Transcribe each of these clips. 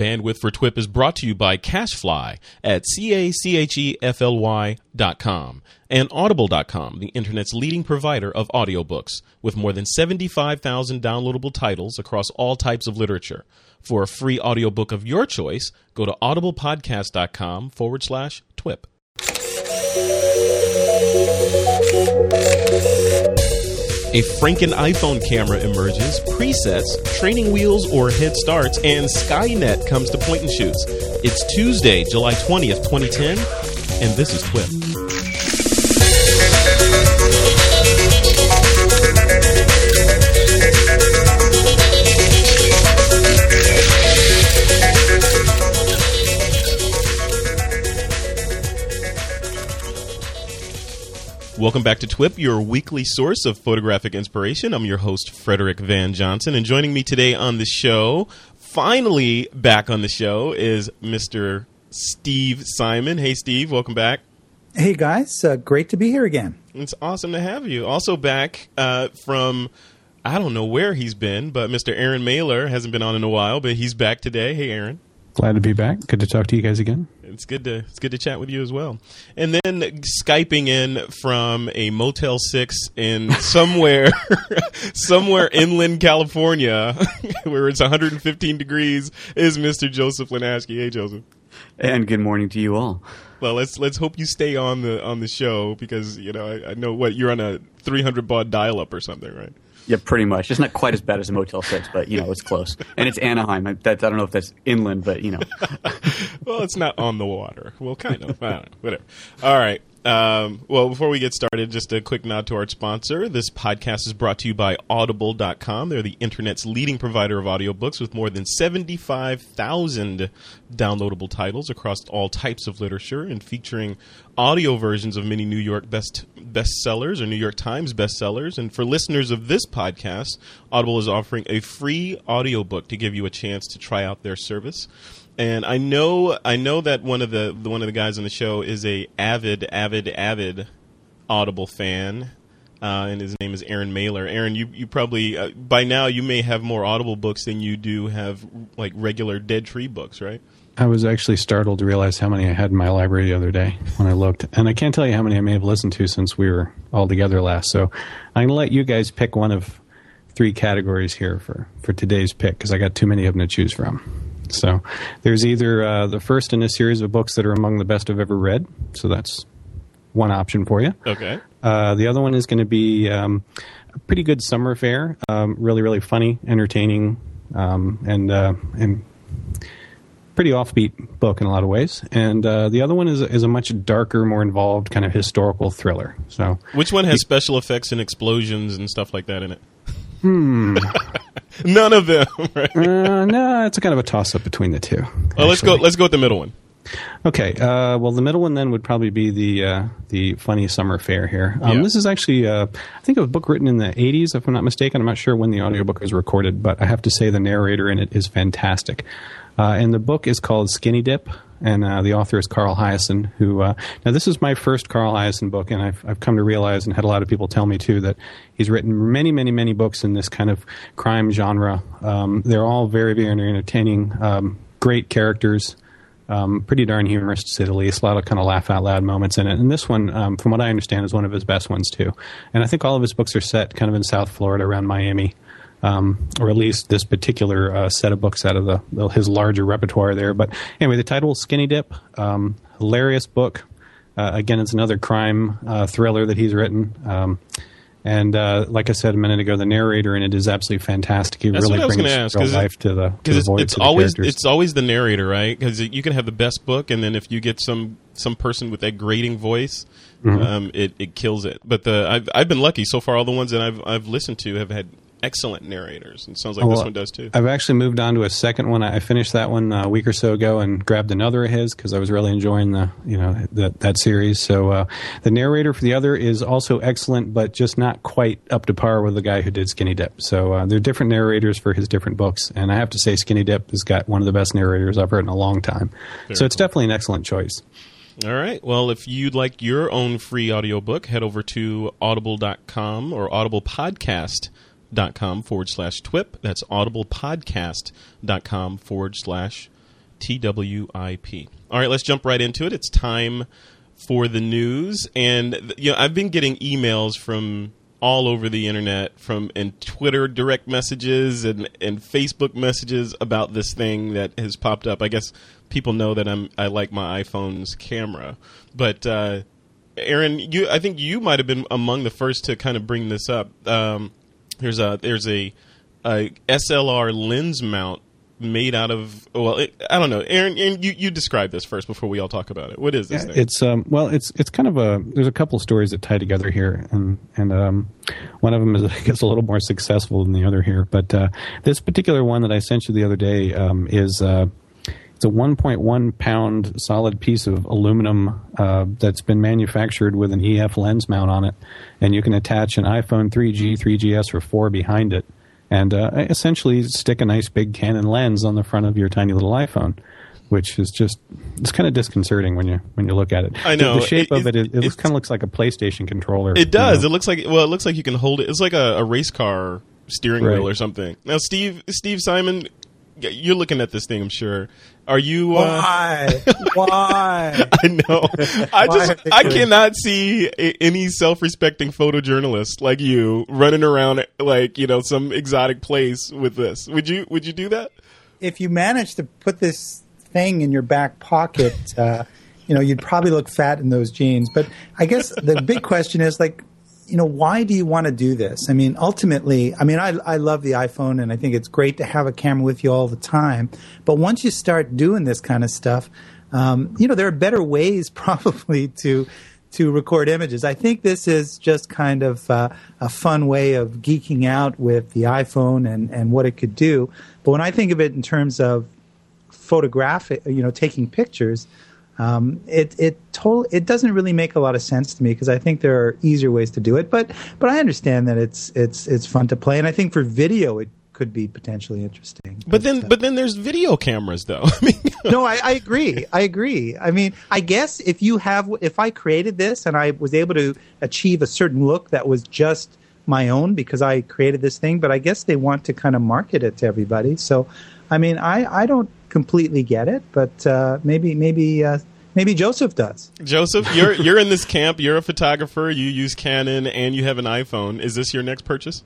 Bandwidth for TWIP is brought to you by CacheFly at C-A-C-H-E-F-L-Y dot com and Audible.com, the internet's leading provider of audiobooks with more than 75,000 downloadable titles across all types of literature. For a free audiobook of your choice, go to audiblepodcast.com forward slash TWIP. A Franken iPhone camera emerges, presets, training wheels or head starts, and Skynet comes to point and shoots. It's Tuesday, July 20th, 2010, and this is TWIP. Welcome back to TWIP, your weekly source of photographic inspiration. I'm your host, Frederick Van Johnson, and joining me today on the show, finally back on the show, is Mr. Steve Simon. Hey, Steve, welcome back. Hey guys, uh, great to be here again. It's awesome to have you. Also back uh, from, I don't know where he's been, but Mr. Aaron Mailer hasn't been on in a while, but he's back today. Hey, Aaron. Glad to be back. Good to talk to you guys again. It's good to it's good to chat with you as well. And then skyping in from a Motel Six in somewhere somewhere inland California, where it's 115 degrees, is Mr. Joseph Linaschke. Hey, Joseph. And good morning to you all. Well, let's let's hope you stay on the on the show because you know I, I know what you're on a 300 baud dial up or something, right? Yeah, pretty much. It's not quite as bad as a Motel Six, but you know it's close. And it's Anaheim. I, that, I don't know if that's inland, but you know. well, it's not on the water. Well, kind of. Whatever. All right. Um, well, before we get started, just a quick nod to our sponsor. This podcast is brought to you by Audible.com. They're the internet's leading provider of audiobooks with more than 75,000 downloadable titles across all types of literature and featuring audio versions of many New York best bestsellers or New York Times bestsellers. And for listeners of this podcast, Audible is offering a free audiobook to give you a chance to try out their service and I know I know that one of the, the one of the guys on the show is a avid avid avid Audible fan, uh, and his name is Aaron Mailer. Aaron, you you probably uh, by now you may have more Audible books than you do have like regular Dead Tree books, right? I was actually startled to realize how many I had in my library the other day when I looked, and I can't tell you how many I may have listened to since we were all together last. So I'm to let you guys pick one of three categories here for for today's pick because I got too many of them to choose from. So there's either uh, the first in a series of books that are among the best I've ever read. So that's one option for you. Okay. Uh, the other one is going to be um, a pretty good summer affair. Um, really, really funny, entertaining, um, and uh, and pretty offbeat book in a lot of ways. And uh, the other one is is a much darker, more involved kind of historical thriller. So which one has special effects and explosions and stuff like that in it? Hmm. None of them. Right? Uh, no, it's a kind of a toss up between the two. Well, let's go. Let's go with the middle one. Okay. Uh, well, the middle one then would probably be the uh, the funny summer fair here. Um, Yeah. This is actually, uh, I think, a book written in the '80s, if I'm not mistaken. I'm not sure when the audiobook was recorded, but I have to say the narrator in it is fantastic. Uh, and the book is called Skinny Dip, and uh, the author is Carl Hiaasen. Who uh, now this is my first Carl Hiaasen book, and I've I've come to realize and had a lot of people tell me too that he's written many many many books in this kind of crime genre. Um, they're all very very entertaining, um, great characters. Um, pretty darn humorous to say the least. A lot of kind of laugh out loud moments in it. And this one, um, from what I understand, is one of his best ones too. And I think all of his books are set kind of in South Florida, around Miami, um, or at least this particular uh, set of books out of the, his larger repertoire there. But anyway, the title is Skinny Dip. Um, hilarious book. Uh, again, it's another crime uh, thriller that he's written. Um, and uh, like I said a minute ago, the narrator in it is absolutely fantastic. He That's really brings ask, it- life to the, because the it's, it's always it's always the narrator, right? Because you can have the best book, and then if you get some some person with that grating voice, Mm-hmm. um, it it kills it. But the I've I've been lucky so far. All the ones that I've I've listened to have had excellent narrators, and it sounds like this Well, one does too. I've actually moved on to a second one. I finished that one uh, a week or so ago and grabbed another of his because I was really enjoying the you know that that series. So uh, the narrator for the other is also excellent, but just not quite up to par with the guy who did Skinny Dip. So uh, they're different narrators for his different books, and I have to say Skinny Dip has got one of the best narrators I've heard in a long time. so it's definitely an excellent choice. All right. Well, if you'd like your own free audiobook, head over to audible.com or audiblepodcast.com forward slash twip. That's audiblepodcast.com forward slash TWIP. All right, let's jump right into it. It's time for the news, and you know I've been getting emails from all over the internet, from and Twitter direct messages and and Facebook messages about this thing that has popped up. I guess people know that I'm I like my iPhone's camera, but. Uh, Aaron, you I think you might have been among the first to kind of bring this up. Um, there's a there's a, a SLR lens mount made out of well it, i don't know aaron, aaron you, you describe this first before we all talk about it what is this Yeah, thing It's um, well, it's it's kind of a. There's a couple stories that tie together here, and and um, one of them is I guess a little more successful than the other here. But uh, this particular one that I sent you the other day um, is uh, it's a 1.1 pound solid piece of aluminum uh, that's been manufactured with an EF lens mount on it, and you can attach an iPhone 3G, 3GS, or 4 behind it, and uh, essentially stick a nice big Canon lens on the front of your tiny little iPhone. Which is just it's kind of disconcerting when you when you look at it. I know. the, shape It- of it, it, it's- it kind of looks like a PlayStation controller. it does you it looks like well it looks like you can hold it it's like a, a race car steering Right. wheel or something now steve steve simon you're looking at this thing i'm sure are you uh, Why? Why? I know. I just I cannot see a, any self-respecting photojournalist like you running around like you know some exotic place with this. Would you Would you do that? if you managed to put this thing in your back pocket, uh, you know, you'd probably look fat in those jeans. But I guess the big question is like, you know, why do you want to do this? I mean, ultimately, I mean, I, I love the iPhone and I think it's great to have a camera with you all the time. But once you start doing this kind of stuff, um, you know, there are better ways probably to to record images. I think this is just kind of uh, a fun way of geeking out with the iPhone and, and what it could do. But when I think of it in terms of photographic, you know, taking pictures, um, it it total it doesn't really make a lot of sense to me because I think there are easier ways to do it. But but I understand that it's it's it's fun to play, and I think for video it could be potentially interesting. But then uh, but then there's video cameras though. I mean, no, I, I agree. I agree. I mean, I guess if you have, if I created this and I was able to achieve a certain look that was just my own because I created this thing, but I guess they want to kind of market it to everybody. So, I mean, I, I don't completely get it, but uh, maybe maybe uh, maybe Joseph does. Joseph, you're you're in this camp. You're a photographer. You use Canon and you have an iPhone. Is this your next purchase?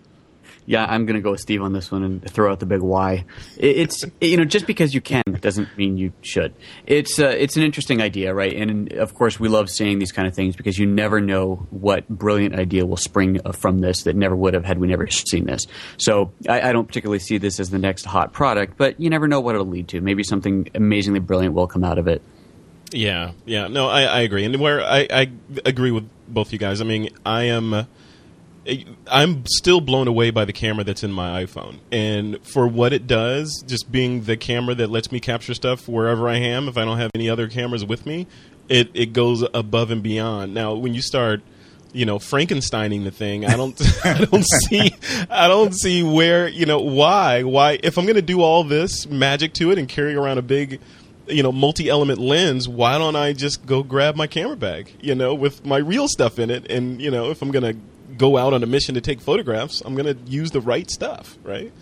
Yeah, I'm going to go with Steve on this one and throw out the big why. It's you know just because you can doesn't mean you should. It's uh, it's an interesting idea, right? And of course, we love seeing these kind of things because you never know what brilliant idea will spring uh, from this that never would have had we never seen this. So I, I don't particularly see this as the next hot product, but you never know what it'll lead to. Maybe something amazingly brilliant will come out of it. Yeah, yeah. No, I, I agree. And where I, I agree with both you guys. I mean, I am. I'm still blown away by the camera that's in my iPhone, and for what it does, just being the camera that lets me capture stuff wherever I am. If I don't have any other cameras with me, it it goes above and beyond. Now, when you start, you know, Frankensteining the thing, I don't, I don't see, I don't see where, you know, why, why. If I'm going to do all this magic to it and carry around a big you know multi-element lens why don't i just go grab my camera bag you know with my real stuff in it and you know if i'm gonna go out on a mission to take photographs i'm gonna use the right stuff right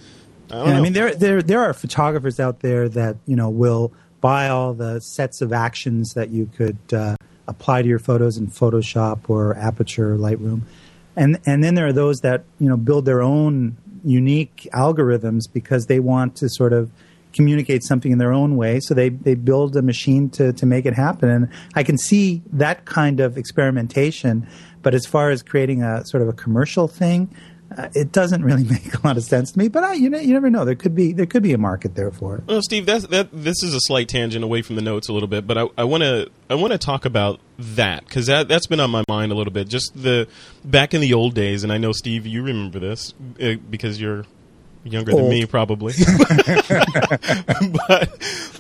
I, don't And I mean, there there there are photographers out there that you know will buy all the sets of actions that you could uh, apply to your photos in Photoshop or Aperture or Lightroom, and and then there are those that you know build their own unique algorithms because they want to sort of communicate something in their own way. So they they build a machine to to make it happen, and I can see that kind of experimentation. But as far as creating a sort of a commercial thing, uh, it doesn't really make a lot of sense to me. But I, you know, you never know. There could be there could be a market there for it. Well, Steve, that this is a slight tangent away from the notes a little bit, but I want to I want to talk about that because that that's been on my mind a little bit. Just the back in the old days, and I know Steve, you remember this uh, because you're younger than me, probably. but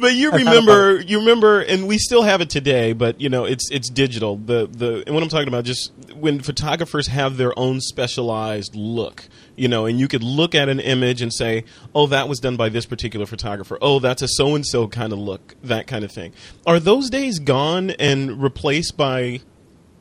but you remember you remember, and we still have it today. But you know, it's it's digital. The the and what I'm talking about just when photographers have their own specialized look. You know, and you could look at an image and say, "Oh, that was done by this particular photographer. Oh, that's a so and so kind of look." That kind of thing. Are those days gone and replaced by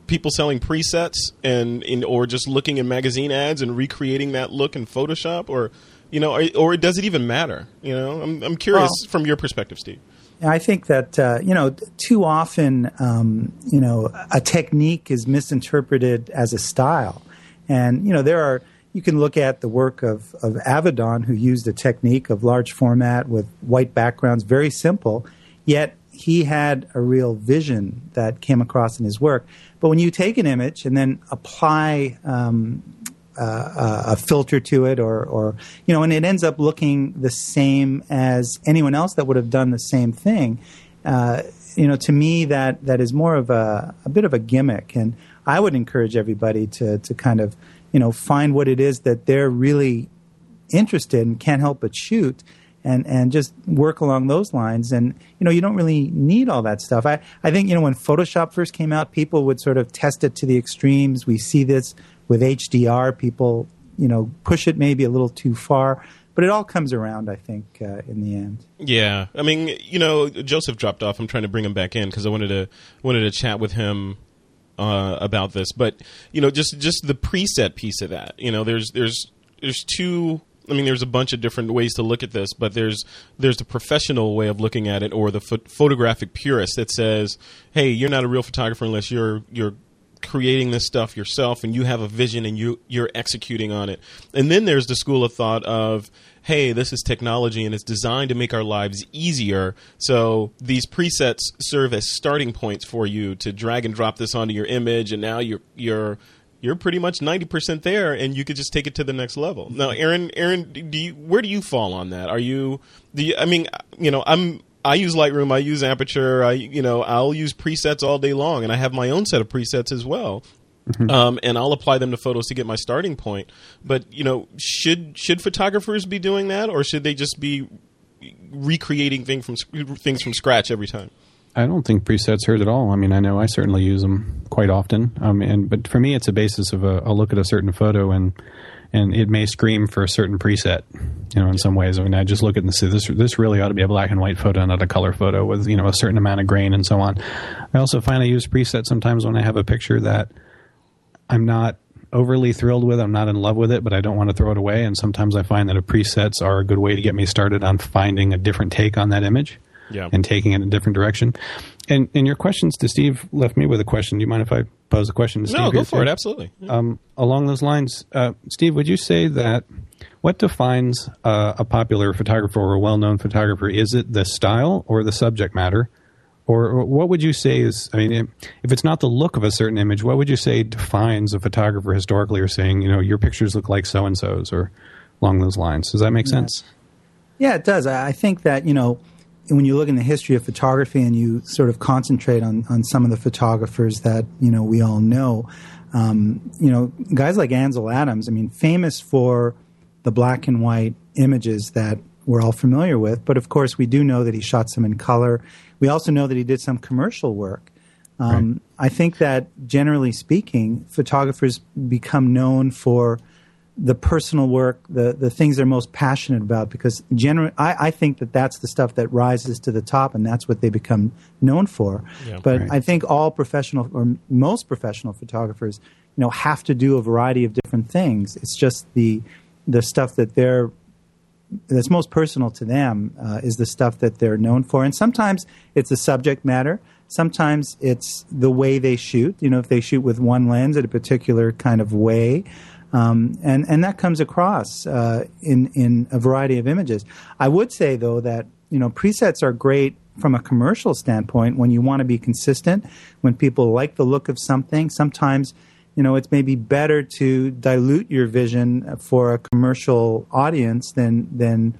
people selling presets and in, or just looking in magazine ads and recreating that look in Photoshop or you know or, or does it even matter? You know I'm I'm curious Well- from your perspective Steve. I think that uh, you know too often um, you know a technique is misinterpreted as a style, and you know there are you can look at the work of of Avedon who used a technique of large format with white backgrounds, very simple, yet he had a real vision that came across in his work. But when you take an image and then apply um, uh, a filter to it, or, or you know, and it ends up looking the same as anyone else that would have done the same thing. Uh, you know, to me, that that is more of a, a bit of a gimmick, and I would encourage everybody to to kind of you know find what it is that they're really interested and can't help but shoot and and just work along those lines. And you know, you don't really need all that stuff. I I think you know when Photoshop first came out, people would sort of test it to the extremes. We see this with HDR. People you know push it maybe a little too far. But it all comes around, I think, uh, in the end. Yeah, I mean, you know, Joseph dropped off. I'm trying to bring him back in because I wanted to wanted to chat with him uh, about this. But you know, just just the preset piece of that. You know, there's there's there's two I mean, there's a bunch of different ways to look at this, but there's there's the professional way of looking at it, or the ph- photographic purist that says, "Hey, you're not a real photographer unless you're you're creating this stuff yourself and you have a vision and you you're executing on it." And then there's the school of thought of, "Hey, this is technology and it's designed to make our lives easier. So these presets serve as starting points for you to drag and drop this onto your image, and now you're you're you're pretty much 90% there and you could just take it to the next level. Now, Aaron, Aaron, do you, where do you fall on that? Are you, do you, I mean, you know, I'm, I use Lightroom, I use Aperture, I, you know, I'll use presets all day long and I have my own set of presets as well. Mm-hmm. Um, and I'll apply them to photos to get my starting point. But, you know, should, should photographers be doing that or should they just be recreating thing from, things from scratch every time? I don't think presets hurt at all. I mean, I know I certainly use them quite often. Um, and but for me, it's a basis of a, a look at a certain photo and and it may scream for a certain preset. You know, in some ways, I mean, I just look at it and say this this really ought to be a black and white photo, not a color photo with you know a certain amount of grain and so on. I also find I use presets sometimes when I have a picture that I'm not overly thrilled with. I'm not in love with it, but I don't want to throw it away. And sometimes I find that a presets are a good way to get me started on finding a different take on that image yeah. and taking it in a different direction. And and your questions to Steve left me with a question. Do you mind if I pose a question to Steve? No, go for it. Absolutely. Um, along those lines, uh, Steve, would you say that what defines uh, a popular photographer or a well-known photographer? Is it the style or the subject matter? Or what would you say is, I mean, if it's not the look of a certain image, what would you say defines a photographer historically or saying, you know, your pictures look like so and so's or along those lines? Does that make sense? Yeah, it does. I think that, you know, when you look in the history of photography and you sort of concentrate on, on some of the photographers that you know we all know, um, you know guys like Ansel Adams. I mean, famous for the black and white images that we're all familiar with. But of course, we do know that he shot some in color. We also know that he did some commercial work. Um, right. I think that generally speaking, photographers become known for the personal work, the the things they're most passionate about. Because generally, I, I think that that's the stuff that rises to the top, and that's what they become known for. Yeah, but right. I think all professional or most professional photographers, you know, have to do a variety of different things. It's just the the stuff that they're that's most personal to them uh, is the stuff that they're known for, and sometimes it's the subject matter. Sometimes it's the way they shoot. You know, if they shoot with one lens at a particular kind of way. Um, and and that comes across uh, in in a variety of images. I would say though that you know presets are great from a commercial standpoint when you want to be consistent. When people like the look of something, sometimes you know it's maybe better to dilute your vision for a commercial audience than than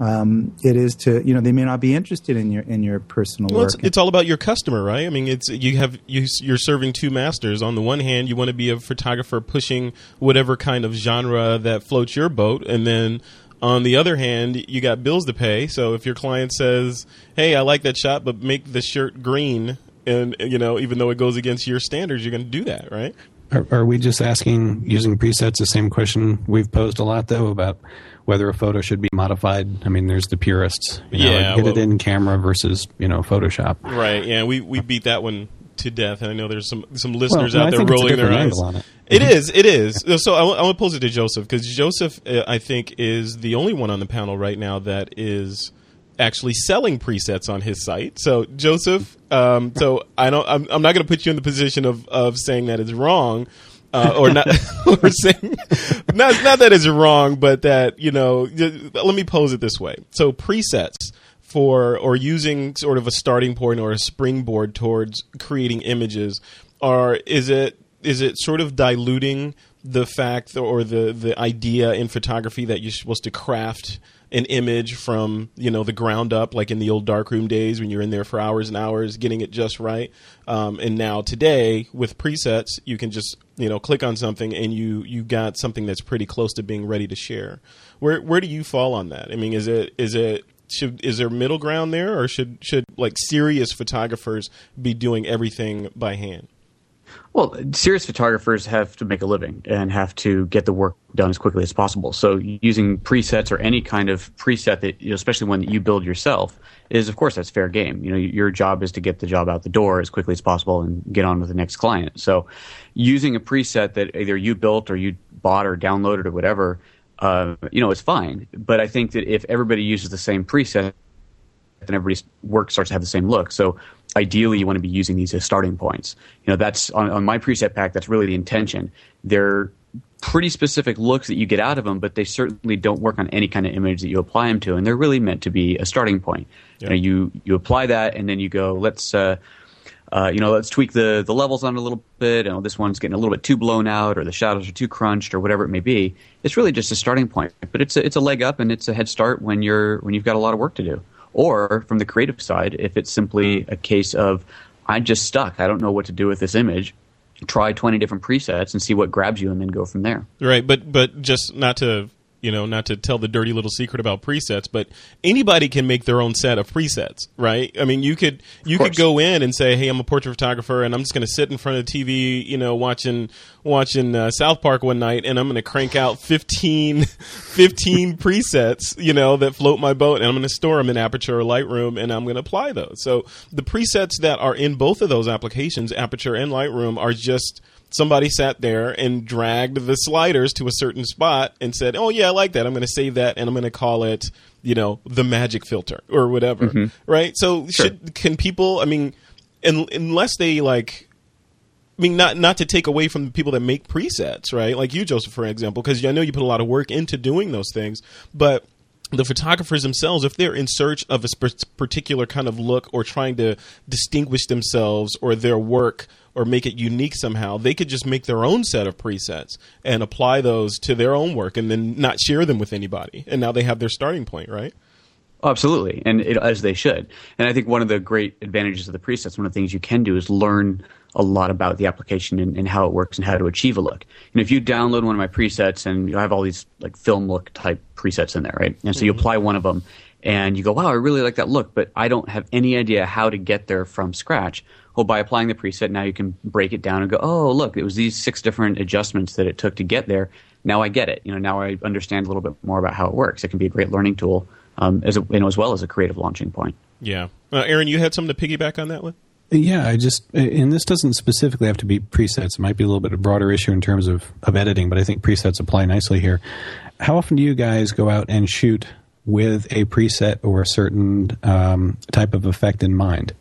um, it is to you know they may not be interested in your in your personal well, work. It's, it's, all about your customer, right? I mean, it's you have you, you're serving two masters. On the one hand, you want to be a photographer pushing whatever kind of genre that floats your boat, and then on the other hand, you got bills to pay. So if your client says, "Hey, I like that shot, but make the shirt green," and you know, even though it goes against your standards, you're going to do that, right? Are, are we just asking using presets the same question we've posed a lot though about whether a photo should be modified. I mean, there's the purists. You know, yeah, like well, it in camera versus you know Photoshop. Right. Yeah. We we beat that one to death, and I know there's some some listeners well, out there rolling their eyes. On it. It is. It is. So I, I want to pose it to Joseph because Joseph, uh, I think, is the only one on the panel right now that is actually selling presets on his site. So Joseph, um, so I don't, I'm, I'm not going to put you in the position of of saying that it's wrong. Uh, or not, or saying, not, not that it's wrong, but that, you know, let me pose it this way. So presets for, or using sort of a starting point or a springboard towards creating images are, is it, is it sort of diluting the fact or the, the idea in photography that you're supposed to craft an image from you know the ground up, like in the old darkroom days when you're in there for hours and hours getting it just right. Um, and now today with presets, you can just you know click on something and you you got something that's pretty close to being ready to share. Where where do you fall on that? I mean, is it is it should is there middle ground there, or should should like serious photographers be doing everything by hand? Well, serious photographers have to make a living and have to get the work done as quickly as possible. So using presets or any kind of preset that, you know, especially one that you build yourself, is of course that's fair game. You know, your job is to get the job out the door as quickly as possible and get on with the next client. So using a preset that either you built or you bought or downloaded or whatever, uh, you know, it's fine. But I think that if everybody uses the same preset, then everybody's work starts to have the same look. So ideally you want to be using these as starting points. You know, that's on, on my preset pack. That's really the intention. They're pretty specific looks that you get out of them, but they certainly don't work on any kind of image that you apply them to, and they're really meant to be a starting point. Yeah. You, know, you you apply that, and then you go, let's. Uh, uh, you know, let's tweak the, the levels on a little bit. And this one's getting a little bit too blown out, or the shadows are too crunched, or whatever it may be. It's really just a starting point, but it's a, it's a leg up and it's a head start when you're when you've got a lot of work to do. Or from the creative side, if it's simply a case of I'm just stuck, I don't know what to do with this image, try 20 different presets and see what grabs you and then go from there. Right, but but just not to you know, not to tell the dirty little secret about presets, but anybody can make their own set of presets, right? I mean, you could you could go in and say, "Hey, I'm a portrait photographer, and I'm just going to sit in front of the TV, you know, watching watching uh, South Park one night, and I'm going to crank out 15, 15 presets, you know, that float my boat, and I'm going to store them in Aperture or Lightroom, and I'm going to apply those. So the presets that are in both of those applications, Aperture and Lightroom, are just somebody sat there and dragged the sliders to a certain spot and said, "Oh yeah, I like that. I'm going to save that and I'm going to call it, you know, the magic filter or whatever." Mm-hmm. Right? So sure. should can people, I mean, unless they like I mean, not not to take away from the people that make presets, right? Like you, Joseph, for example, because I know you put a lot of work into doing those things. But the photographers themselves, if they're in search of a particular kind of look or trying to distinguish themselves or their work or make it unique somehow, they could just make their own set of presets and apply those to their own work and then not share them with anybody. And now they have their starting point, right? Oh, absolutely, and it, as they should. And I think one of the great advantages of the presets, one of the things you can do is learn a lot about the application and, and, how it works and how to achieve a look. And if you download one of my presets and you have all these like film look type presets in there, right? And so mm-hmm. you apply one of them and you go, wow, I really like that look, but I don't have any idea how to get there from scratch. Well, by applying the preset, now you can break it down and go, oh, look, it was these six different adjustments that it took to get there. Now I get it. You know, now I understand a little bit more about how it works. It can be a great learning tool, um, as a, you know, as well as a creative launching point. Yeah, uh, Aaron, you had something to piggyback on that one. Yeah, I just and this doesn't specifically have to be presets. It might be a little bit of a broader issue in terms of, of editing, but I think presets apply nicely here. How often do you guys go out and shoot with a preset or a certain um, type of effect in mind?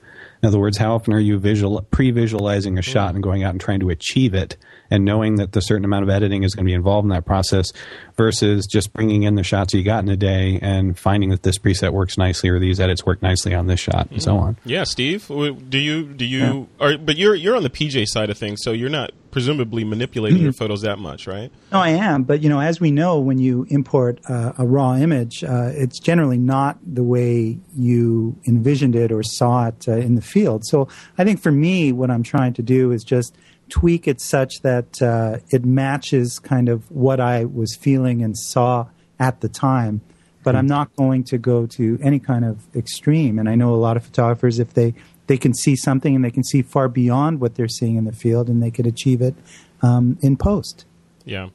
In other words, how often are you visual pre-visualizing a hmm. shot and going out and trying to achieve it and knowing that the certain amount of editing is going to be involved in that process versus just bringing in the shots you got in a day and finding that this preset works nicely or these edits work nicely on this shot and so on. Yeah, Steve, do you do you yeah. are but you're you're on the PJ side of things, so you're not presumably manipulating your photos that much, right? No, I am. But you know, as we know, when you import uh, a raw image, uh, it's generally not the way you envisioned it or saw it uh, in the field. So I think for me, what I'm trying to do is just tweak it such that uh, it matches kind of what I was feeling and saw at the time. But I'm not going to go to any kind of extreme. And I know a lot of photographers, if they they can see something and they can see far beyond what they're seeing in the field and they could achieve it um, in post. Yeah.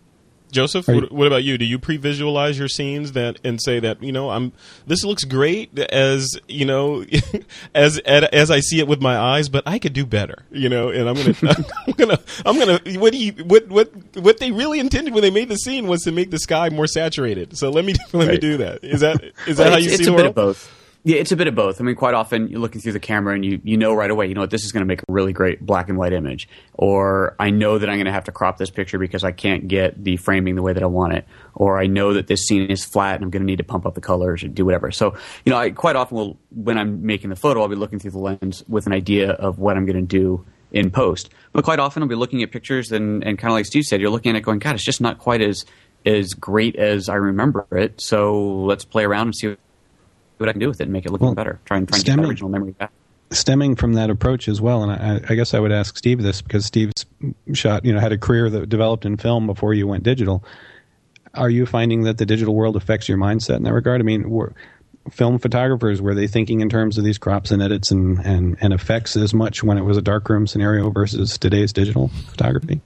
Joseph, what, what, about you? Do you pre-visualize your scenes that and say that you know I'm this looks great as you know as as I see it with my eyes, but I could do better, you know? And I'm gonna I'm gonna I'm gonna what do you what what what they really intended when they made the scene was to make the sky more saturated. So let me let right. me do that. Is that is that how you it's see a bit of both. Yeah, it's a bit of both. I mean, quite often you're looking through the camera and you, you know right away, you know what, this is going to make a really great black and white image. Or I know that I'm going to have to crop this picture because I can't get the framing the way that I want it. Or I know that this scene is flat and I'm going to need to pump up the colors or do whatever. So, you know, I quite often will, when I'm making the photo, I'll be looking through the lens with an idea of what I'm going to do in post. But quite often I'll be looking at pictures and, and kind of like Steve said, you're looking at it going, God, it's just not quite as, as great as I remember it. So let's play around and see what I can do with it and make it look well, better. Try and try and get that original memory back. Stemming from that approach as well, and I, I, guess I would ask Steve this because Steve's shot, you know, had a career that developed in film before you went digital. Are you finding that the digital world affects your mindset in that regard? I mean, were, film photographers were they thinking in terms of these crops and edits and, and, and effects as much when it was a darkroom scenario versus today's digital photography?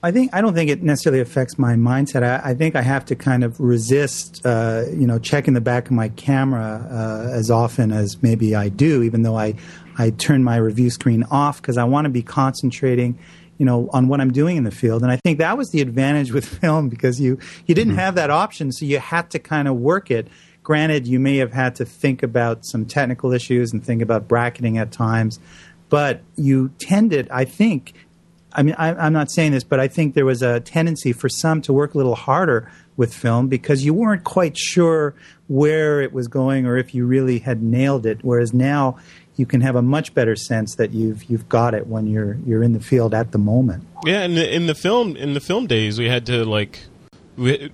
I think I don't think it necessarily affects my mindset. I, I think I have to kind of resist, uh, you know, checking the back of my camera uh, as often as maybe I do, even though I I turn my review screen off because I want to be concentrating, you know, on what I'm doing in the field. And I think that was the advantage with film because you you didn't mm-hmm. have that option, so you had to kind of work it. Granted, you may have had to think about some technical issues and think about bracketing at times, but you tended, I think, I mean, I, am not saying this, but I think there was a tendency for some to work a little harder with film because you weren't quite sure where it was going or if you really had nailed it. Whereas now you can have a much better sense that you've you've got it when you're you're in the field at the moment. Yeah, and in the film in the film days, we had to like we,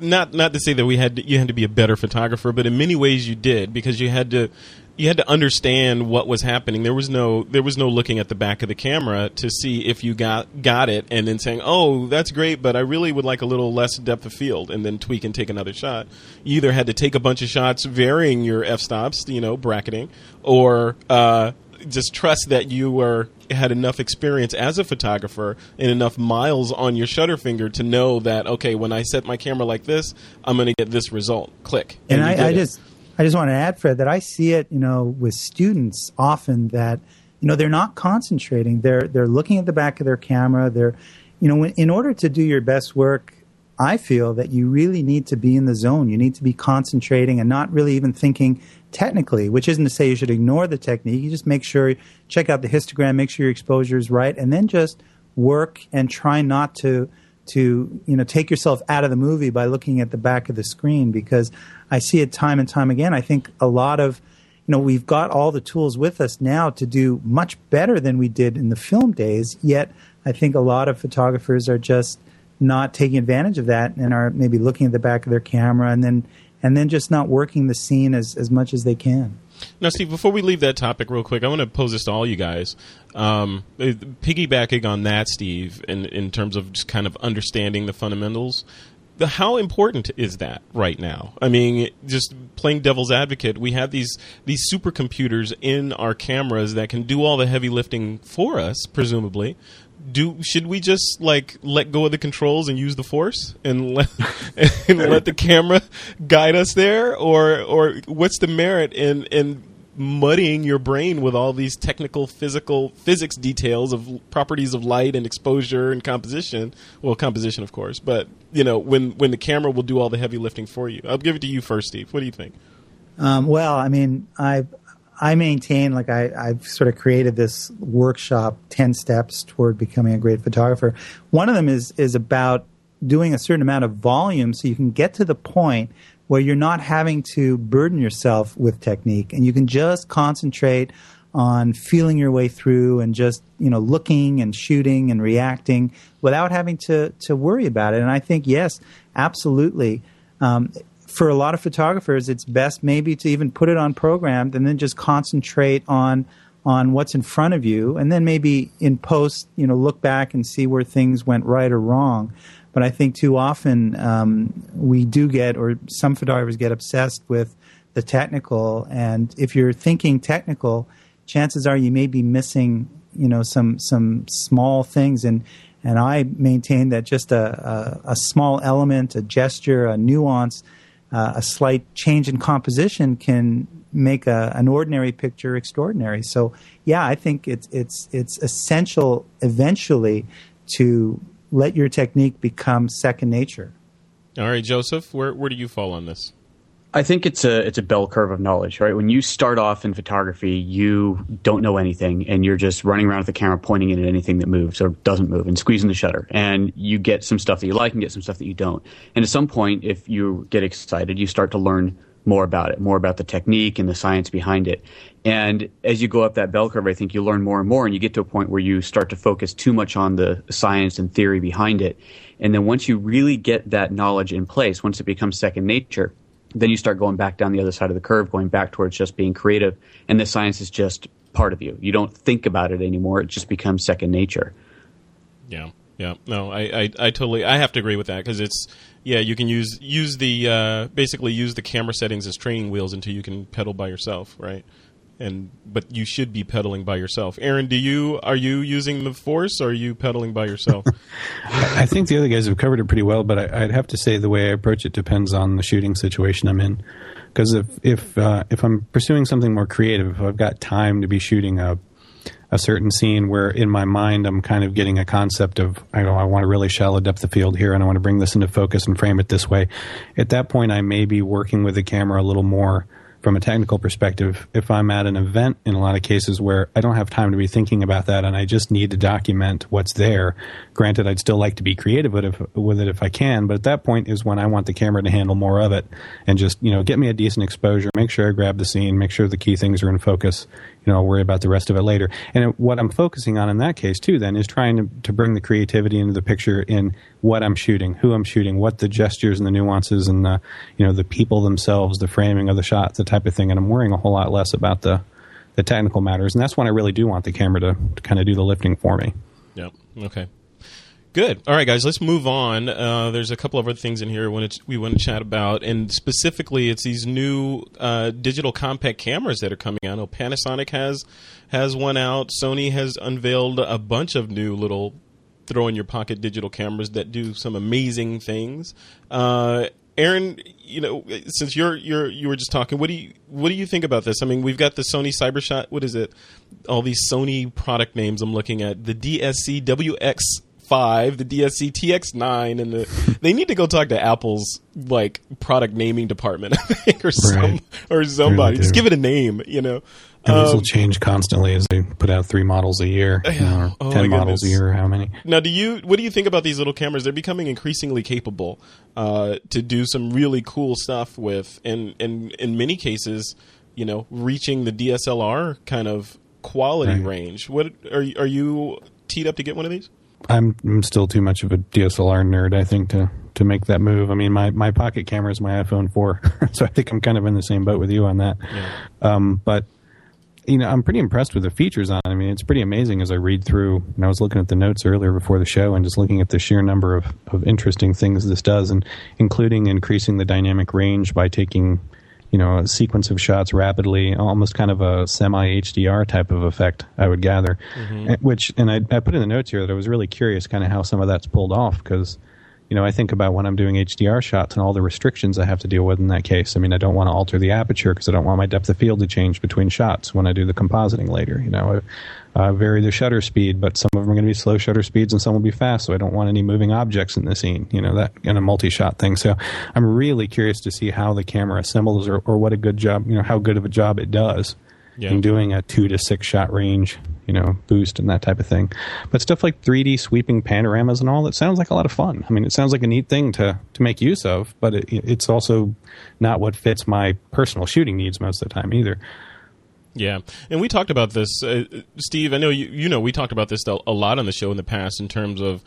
not not to say that we had to, you had to be a better photographer, but in many ways you did because you had to you had to understand what was happening. There was no there was no looking at the back of the camera to see if you got got it and then saying, "Oh, that's great, but I really would like a little less depth of field," and then tweak and take another shot. You either had to take a bunch of shots varying your f stops, you know, bracketing, or uh, just trust that you were had enough experience as a photographer and enough miles on your shutter finger to know that okay, when I set my camera like this, I'm going to get this result. Click. And, and I, I just I just want to add, Fred, that I see it, you know, with students often that, you know, they're not concentrating. They're they're looking at the back of their camera. They're, you know, in order to do your best work, I feel that you really need to be in the zone. You need to be concentrating and not really even thinking technically, which isn't to say you should ignore the technique. You just make sure, check out the histogram, make sure your exposure is right, and then just work and try not to to you know take yourself out of the movie by looking at the back of the screen because I see it time and time again. I think a lot of you know we've got all the tools with us now to do much better than we did in the film days. Yet I think a lot of photographers are just not taking advantage of that and are maybe looking at the back of their camera and then and then just not working the scene as, as much as they can. Now, Steve, before we leave that topic real quick, I want to pose this to all you guys. Um, piggybacking on that, Steve, in, in terms of just kind of understanding the fundamentals, the, how important is that right now? I mean, just playing devil's advocate, we have these these supercomputers in our cameras that can do all the heavy lifting for us, presumably. Do should we just like let go of the controls and use the force and let and let the camera guide us there, or or what's the merit in in muddying your brain with all these technical physical physics details of properties of light and exposure and composition? Well composition of course but you know when when the camera will do all the heavy lifting for you. I'll give it to you first steve. What do you think? Um, well i mean i i maintain like I, i've sort of created this workshop 10 steps toward becoming a great photographer. One of them is is about doing a certain amount of volume so you can get to the point where you're not having to burden yourself with technique and you can just concentrate on feeling your way through and just you know looking and shooting and reacting without having to to worry about it. And i think yes absolutely. Um, for a lot of photographers it's best maybe to even put it on programmed and then just concentrate on on what's in front of you and then maybe in post you know look back and see where things went right or wrong but I think too often um, we do get, or some photographers get obsessed with the technical. And if you're thinking technical, chances are you may be missing, you know, some some small things. And and I maintain that just a, a, a small element, a gesture, a nuance, uh, a slight change in composition can make a, an ordinary picture extraordinary. So yeah, I think it's it's it's essential eventually to let your technique become second nature. All right, Joseph, where where do you fall on this? I think it's a it's a bell curve of knowledge, right? When you start off in photography, you don't know anything, and you're just running around with the camera, pointing it at anything that moves or doesn't move, and squeezing the shutter. And you get some stuff that you like, and get some stuff that you don't. And at some point, if you get excited, you start to learn more about it, more about the technique and the science behind it. And as you go up that bell curve, I think you learn more and more, and you get to a point where you start to focus too much on the science and theory behind it. And then once you really get that knowledge in place, once it becomes second nature then you start going back down the other side of the curve, going back towards just being creative, and the science is just part of you. You don't think about it anymore; it just becomes second nature. Yeah, yeah. No, I, I, I totally, I have to agree with that because it's, yeah, you can use use the uh, basically use the camera settings as training wheels until you can pedal by yourself, right? And but you should be pedaling by yourself. Aaron, do you are you using the force or are you pedaling by yourself? I think the other guys have covered it pretty well, but I, would have to say the way I approach it depends on the shooting situation I'm in. Because if if uh, if I'm pursuing something more creative, if I've got time to be shooting a a certain scene where in my mind I'm kind of getting a concept of I know I want to really shallow depth of field here and I want to bring this into focus and frame it this way. At that point, I may be working with the camera a little more from a technical perspective, if I'm at an event in a lot of cases where I don't have time to be thinking about that and I just need to document what's there, granted, I'd still like to be creative with it, if, with it if I can, but at that point is when I want the camera to handle more of it and just, you know, get me a decent exposure, make sure I grab the scene, make sure the key things are in focus, you know, I'll worry about the rest of it later. And what I'm focusing on in that case too, then, is trying to, to bring the creativity into the picture in what I'm shooting, who I'm shooting, what the gestures and the nuances and the, you know, the people themselves, the framing of the shot, the type of thing. And I'm worrying a whole lot less about the, the technical matters. And that's when I really do want the camera to, to kind of do the lifting for me. Yep. Okay. Good. All right, guys, let's move on. Uh, there's a couple of other things in here we want to chat about, and specifically, it's these new uh, digital compact cameras that are coming out. Know Panasonic has has one out. Sony has unveiled a bunch of new little throw in your pocket digital cameras that do some amazing things. Uh, Aaron, you know, since you're you're you were just talking, what do you what do you think about this? I mean, we've got the Sony CyberShot. What is it? All these Sony product names I'm looking at. The DSC WX five, the DSC TX9, and the they need to go talk to Apple's like product naming department, I think, or some right. or somebody. Really Just give it a name, you know. And um, will change constantly as they put out three models a year, you know, oh ten models a year. How many? Now, do you what do you think about these little cameras? They're becoming increasingly capable uh, to do some really cool stuff with, and and in many cases, you know, reaching the DSLR kind of quality right. range. What are are you teed up to get one of these? I'm, I'm still too much of a DSLR nerd, I think, to to make that move. I mean, my, my pocket camera is my iPhone 4, so I think I'm kind of in the same boat with you on that. Yeah. Um, but you know, I'm pretty impressed with the features on it. I mean, it's pretty amazing as I read through. And I was looking at the notes earlier before the show and just looking at the sheer number of, of interesting things this does, and including increasing the dynamic range by taking you know, a sequence of shots rapidly, almost kind of a semi HDR type of effect, I would gather. Mm-hmm. Which, and I, I put in the notes here that I was really curious kind of how some of that's pulled off because, you know, I think about when I'm doing HDR shots and all the restrictions I have to deal with in that case. I mean, I don't want to alter the aperture because I don't want my depth of field to change between shots when I do the compositing later. You know, uh, vary the shutter speed, but some of them are going to be slow shutter speeds and some will be fast. So I don't want any moving objects in the scene, you know, that in a multi-shot thing. So I'm really curious to see how the camera assembles or, or what a good job, you know, how good of a job it does yeah. in doing a two to six shot range, you know, boost and that type of thing. But stuff like 3D sweeping panoramas and all, it sounds like a lot of fun. I mean, it sounds like a neat thing to, to make use of, but it, it's also not what fits my personal shooting needs most of the time either. Yeah, and we talked about this, uh, Steve. I know you. You know, we talked about this a lot on the show in the past in terms of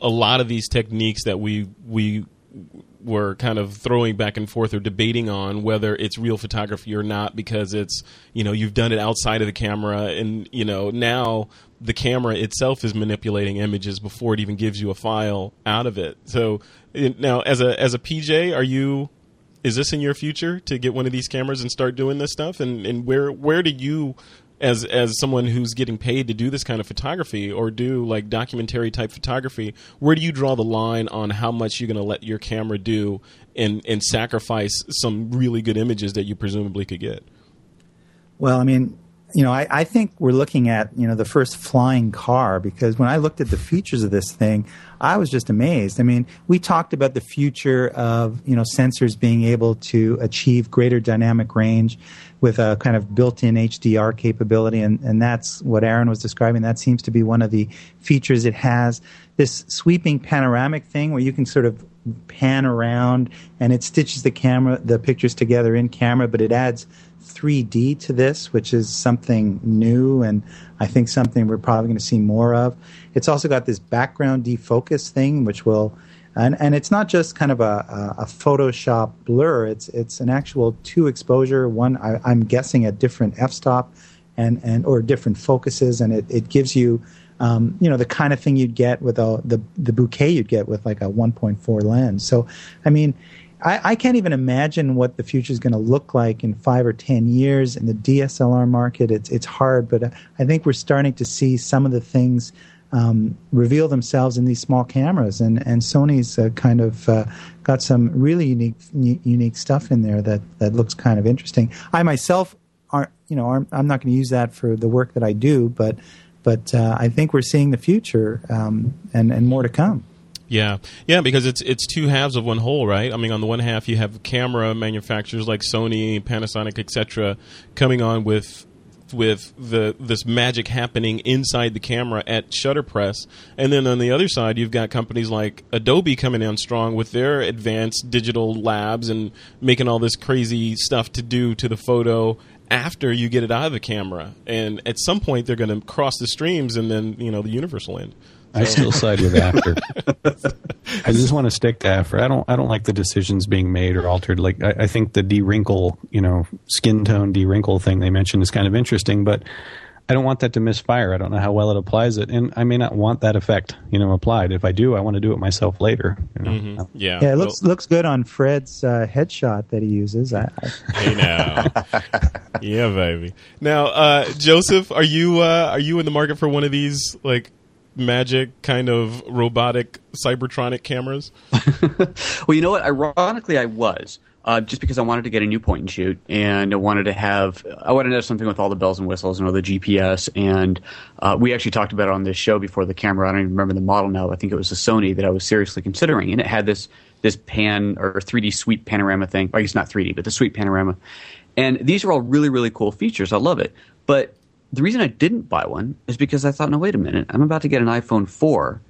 a lot of these techniques that we we were kind of throwing back and forth or debating on whether it's real photography or not because it's you know you've done it outside of the camera and you know now the camera itself is manipulating images before it even gives you a file out of it. So now as a as a PJ, are you is this in your future to get one of these cameras and start doing this stuff? And and where where do you as as someone who's getting paid to do this kind of photography or do like documentary type photography, where do you draw the line on how much you're going to let your camera do and and sacrifice some really good images that you presumably could get? Well, I mean, you know, I, I think we're looking at you know the first flying car because when I looked at the features of this thing, I was just amazed. I mean, we talked about the future of you know sensors being able to achieve greater dynamic range with a kind of built-in HDR capability, and, and that's what Aaron was describing. That seems to be one of the features it has. This sweeping panoramic thing where you can sort of pan around and it stitches the camera, the pictures together in camera, but it adds 3D to this, which is something new and I think something we're probably going to see more of. It's also got this background defocus thing, which will, and, and it's not just kind of a, a, Photoshop blur. It's it's an actual two exposure. One I, I'm guessing at different f-stop and and or different focuses, and it, it gives you. Um, you know the kind of thing you'd get with a the the bokeh you'd get with like a 1.4 lens. So, I mean, I, I can't even imagine what the future is going to look like in five or ten years in the DSLR market. It's it's hard, but I think we're starting to see some of the things um, reveal themselves in these small cameras, and and Sony's uh, kind of uh, got some really unique unique stuff in there that that looks kind of interesting. I myself aren't you know I'm, I'm not going to use that for the work that I do, but but uh, I think we're seeing the future um, and and more to come. Yeah, yeah, because it's it's two halves of one whole, right? I mean, on the one half, you have camera manufacturers like Sony, Panasonic, etc., coming on with with the this magic happening inside the camera at shutter press, and then on the other side, you've got companies like Adobe coming in strong with their advanced digital labs and making all this crazy stuff to do to the photo after you get it out of the camera. And at some point, they're going to cross the streams, and then you know the universe will end. I still side with after. I just want to stick to after. I don't. I don't like the decisions being made or altered. Like I, I think the de-wrinkle, you know, skin tone de-wrinkle thing they mentioned is kind of interesting, but I don't want that to misfire. I don't know how well it applies it, and I may not want that effect, you know, applied. If I do, I want to do it myself later. You know? mm-hmm. Yeah, yeah. It looks well, looks good on Fred's uh, headshot that he uses. I, I... hey now, yeah, baby. Now, uh, Joseph, are you uh, are you in the market for one of these like magic kind of robotic cybertronic cameras? well, you know what? Ironically, I was. Uh, just because I wanted to get a new point and shoot, and I wanted to have I wanted to have something with all the bells and whistles and all the GPS. And uh, we actually talked about it on this show before the camera. I don't even remember the model now. I think it was a Sony that I was seriously considering, and it had this this pan or 3D sweep panorama thing. I guess not 3D, but the sweep panorama. And these are all really really cool features. I love it, but the reason I didn't buy one is because I thought, no, wait a minute, I'm about to get an iPhone 4.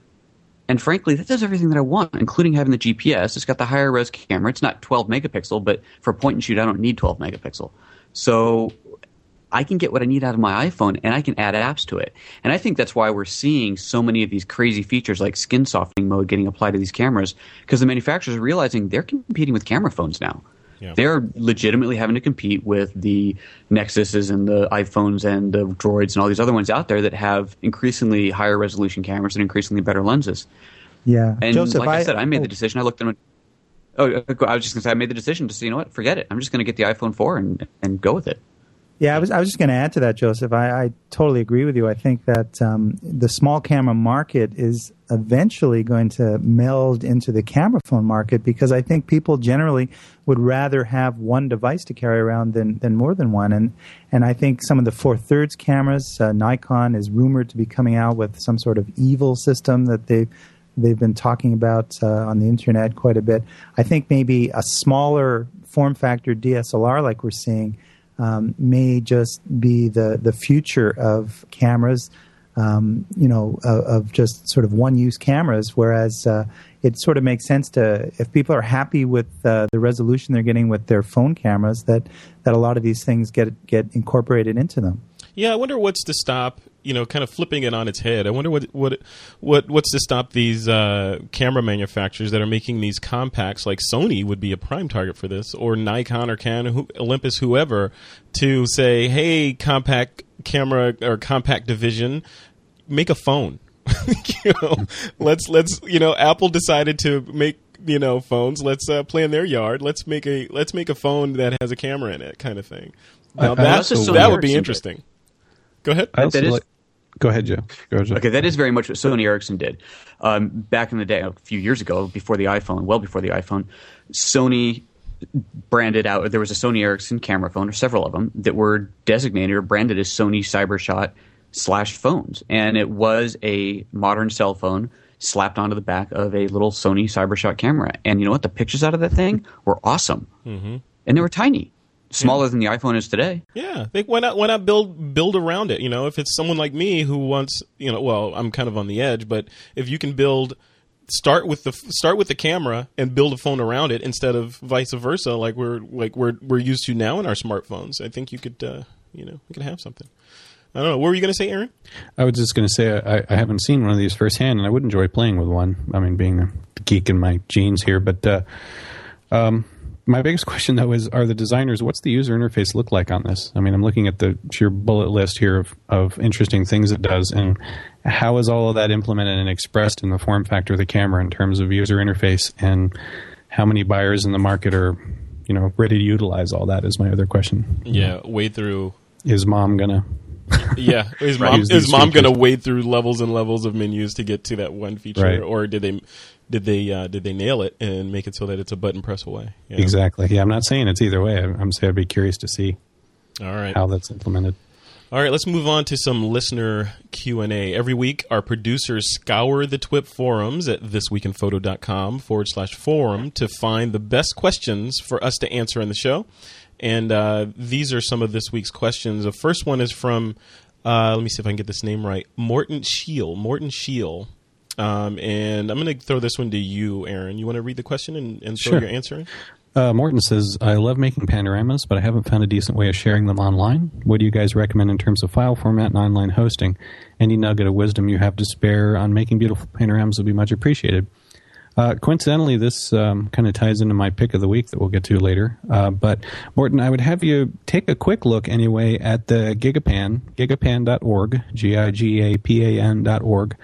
And frankly, that does everything that I want, including having the GPS. It's got the higher res camera. It's not 12 megapixel, but for point and shoot, I don't need 12 megapixel. So I can get what I need out of my iPhone and I can add apps to it. And I think that's why we're seeing so many of these crazy features like skin softening mode getting applied to these cameras because the manufacturers are realizing they're competing with camera phones now. Yeah. They're legitimately having to compete with the Nexuses and the iPhones and the Droids and all these other ones out there that have increasingly higher resolution cameras and increasingly better lenses. Yeah, and Joseph, like I, I, said, I made oh. the decision. I looked at them. Oh, I was just going to say, I made the decision to say, you know what, forget it. I'm just going to get the iPhone 4 and, and go with it. Yeah, I was I was just going to add to that, Joseph. I, I, totally agree with you. I think that um, the small camera market is eventually going to meld into the camera phone market because I think people generally would rather have one device to carry around than, than more than one. And and I think some of the four thirds cameras, uh, Nikon is rumored to be coming out with some sort of evil system that they they've been talking about uh, on the internet quite a bit. I think maybe a smaller form factor DSLR like we're seeing um, may just be the, the future of cameras, um, you know, of, of, just sort of one use cameras. Whereas uh, it sort of makes sense to, if people are happy with uh, the resolution they're getting with their phone cameras, that, that a lot of these things get, get incorporated into them. Yeah, I wonder what's to stop you know, kind of flipping it on its head. I wonder what what what what's to stop these uh, camera manufacturers that are making these compacts, like Sony would be a prime target for this, or Nikon or Canon, who, Olympus, whoever, to say, hey, compact camera or compact division, make a phone. you know, let's let's you know, Apple decided to make you know phones. Let's uh, play in their yard. Let's make a let's make a phone that has a camera in it, kind of thing. Now that that would be interesting. Go ahead. That is, like, Go ahead, Joe. Go ahead, Joe. Okay, that is very much what Sony Ericsson did um, back in the day, a few years ago, before the iPhone, well before the iPhone. Sony branded out. There was a Sony Ericsson camera phone, or several of them, that were designated or branded as Sony CyberShot slash phones, and it was a modern cell phone slapped onto the back of a little Sony CyberShot camera. And you know what? The pictures out of that thing were awesome, mm-hmm. and they were tiny, smaller yeah. than the iPhone is today. Yeah, they, why not? Why not build build around it? You know, if it's someone like me who wants, you know, well, I'm kind of on the edge, but if you can build start with the start with the camera and build a phone around it instead of vice versa like we're like we're we're used to now in our smartphones i think you could uh, you know we could have something i don't know what were you going to say aaron i was just going to say I, I, haven't seen one of these firsthand and i would enjoy playing with one i mean being a geek in my genes here but uh, um, my biggest question though is are the designers what's the user interface look like on this? I mean i'm looking at the sheer bullet list here of, of interesting things it does and how is all of that implemented and expressed in the form factor of the camera in terms of user interface and how many buyers in the market are you know ready to utilize all that is my other question. Yeah wade through. Is mom gonna? Yeah is mom is mom features. gonna wade through levels and levels of menus to get to that one feature right. or did they did they uh, did they nail it and make it so that it's a button press away you know? exactly yeah i'm not saying it's either way i'm saying i'd be curious to see all right how that's implemented all right, let's move on to some listener Q&A. Every week, our producers scour the TWIP forums at thisweekinphoto.com forward slash forum to find the best questions for us to answer in the show. And uh, these are some of this week's questions. The first one is from, uh, let me see if I can get this name right, Morton Scheel. Morton Scheel. Um, and I'm going to throw this one to you, Aaron. You want to read the question and, and throw sure. your answer in? Uh, Morton says, I love making panoramas, but I haven't found a decent way of sharing them online. What do you guys recommend in terms of file format and online hosting? Any nugget of wisdom you have to spare on making beautiful panoramas would be much appreciated. Uh, coincidentally, this um, kind of ties into my pick of the week that we'll get to later. Uh, but Morton, I would have you take a quick look anyway at the Gigapan, gigapan.org, G-I-G-A-P-A-N.org.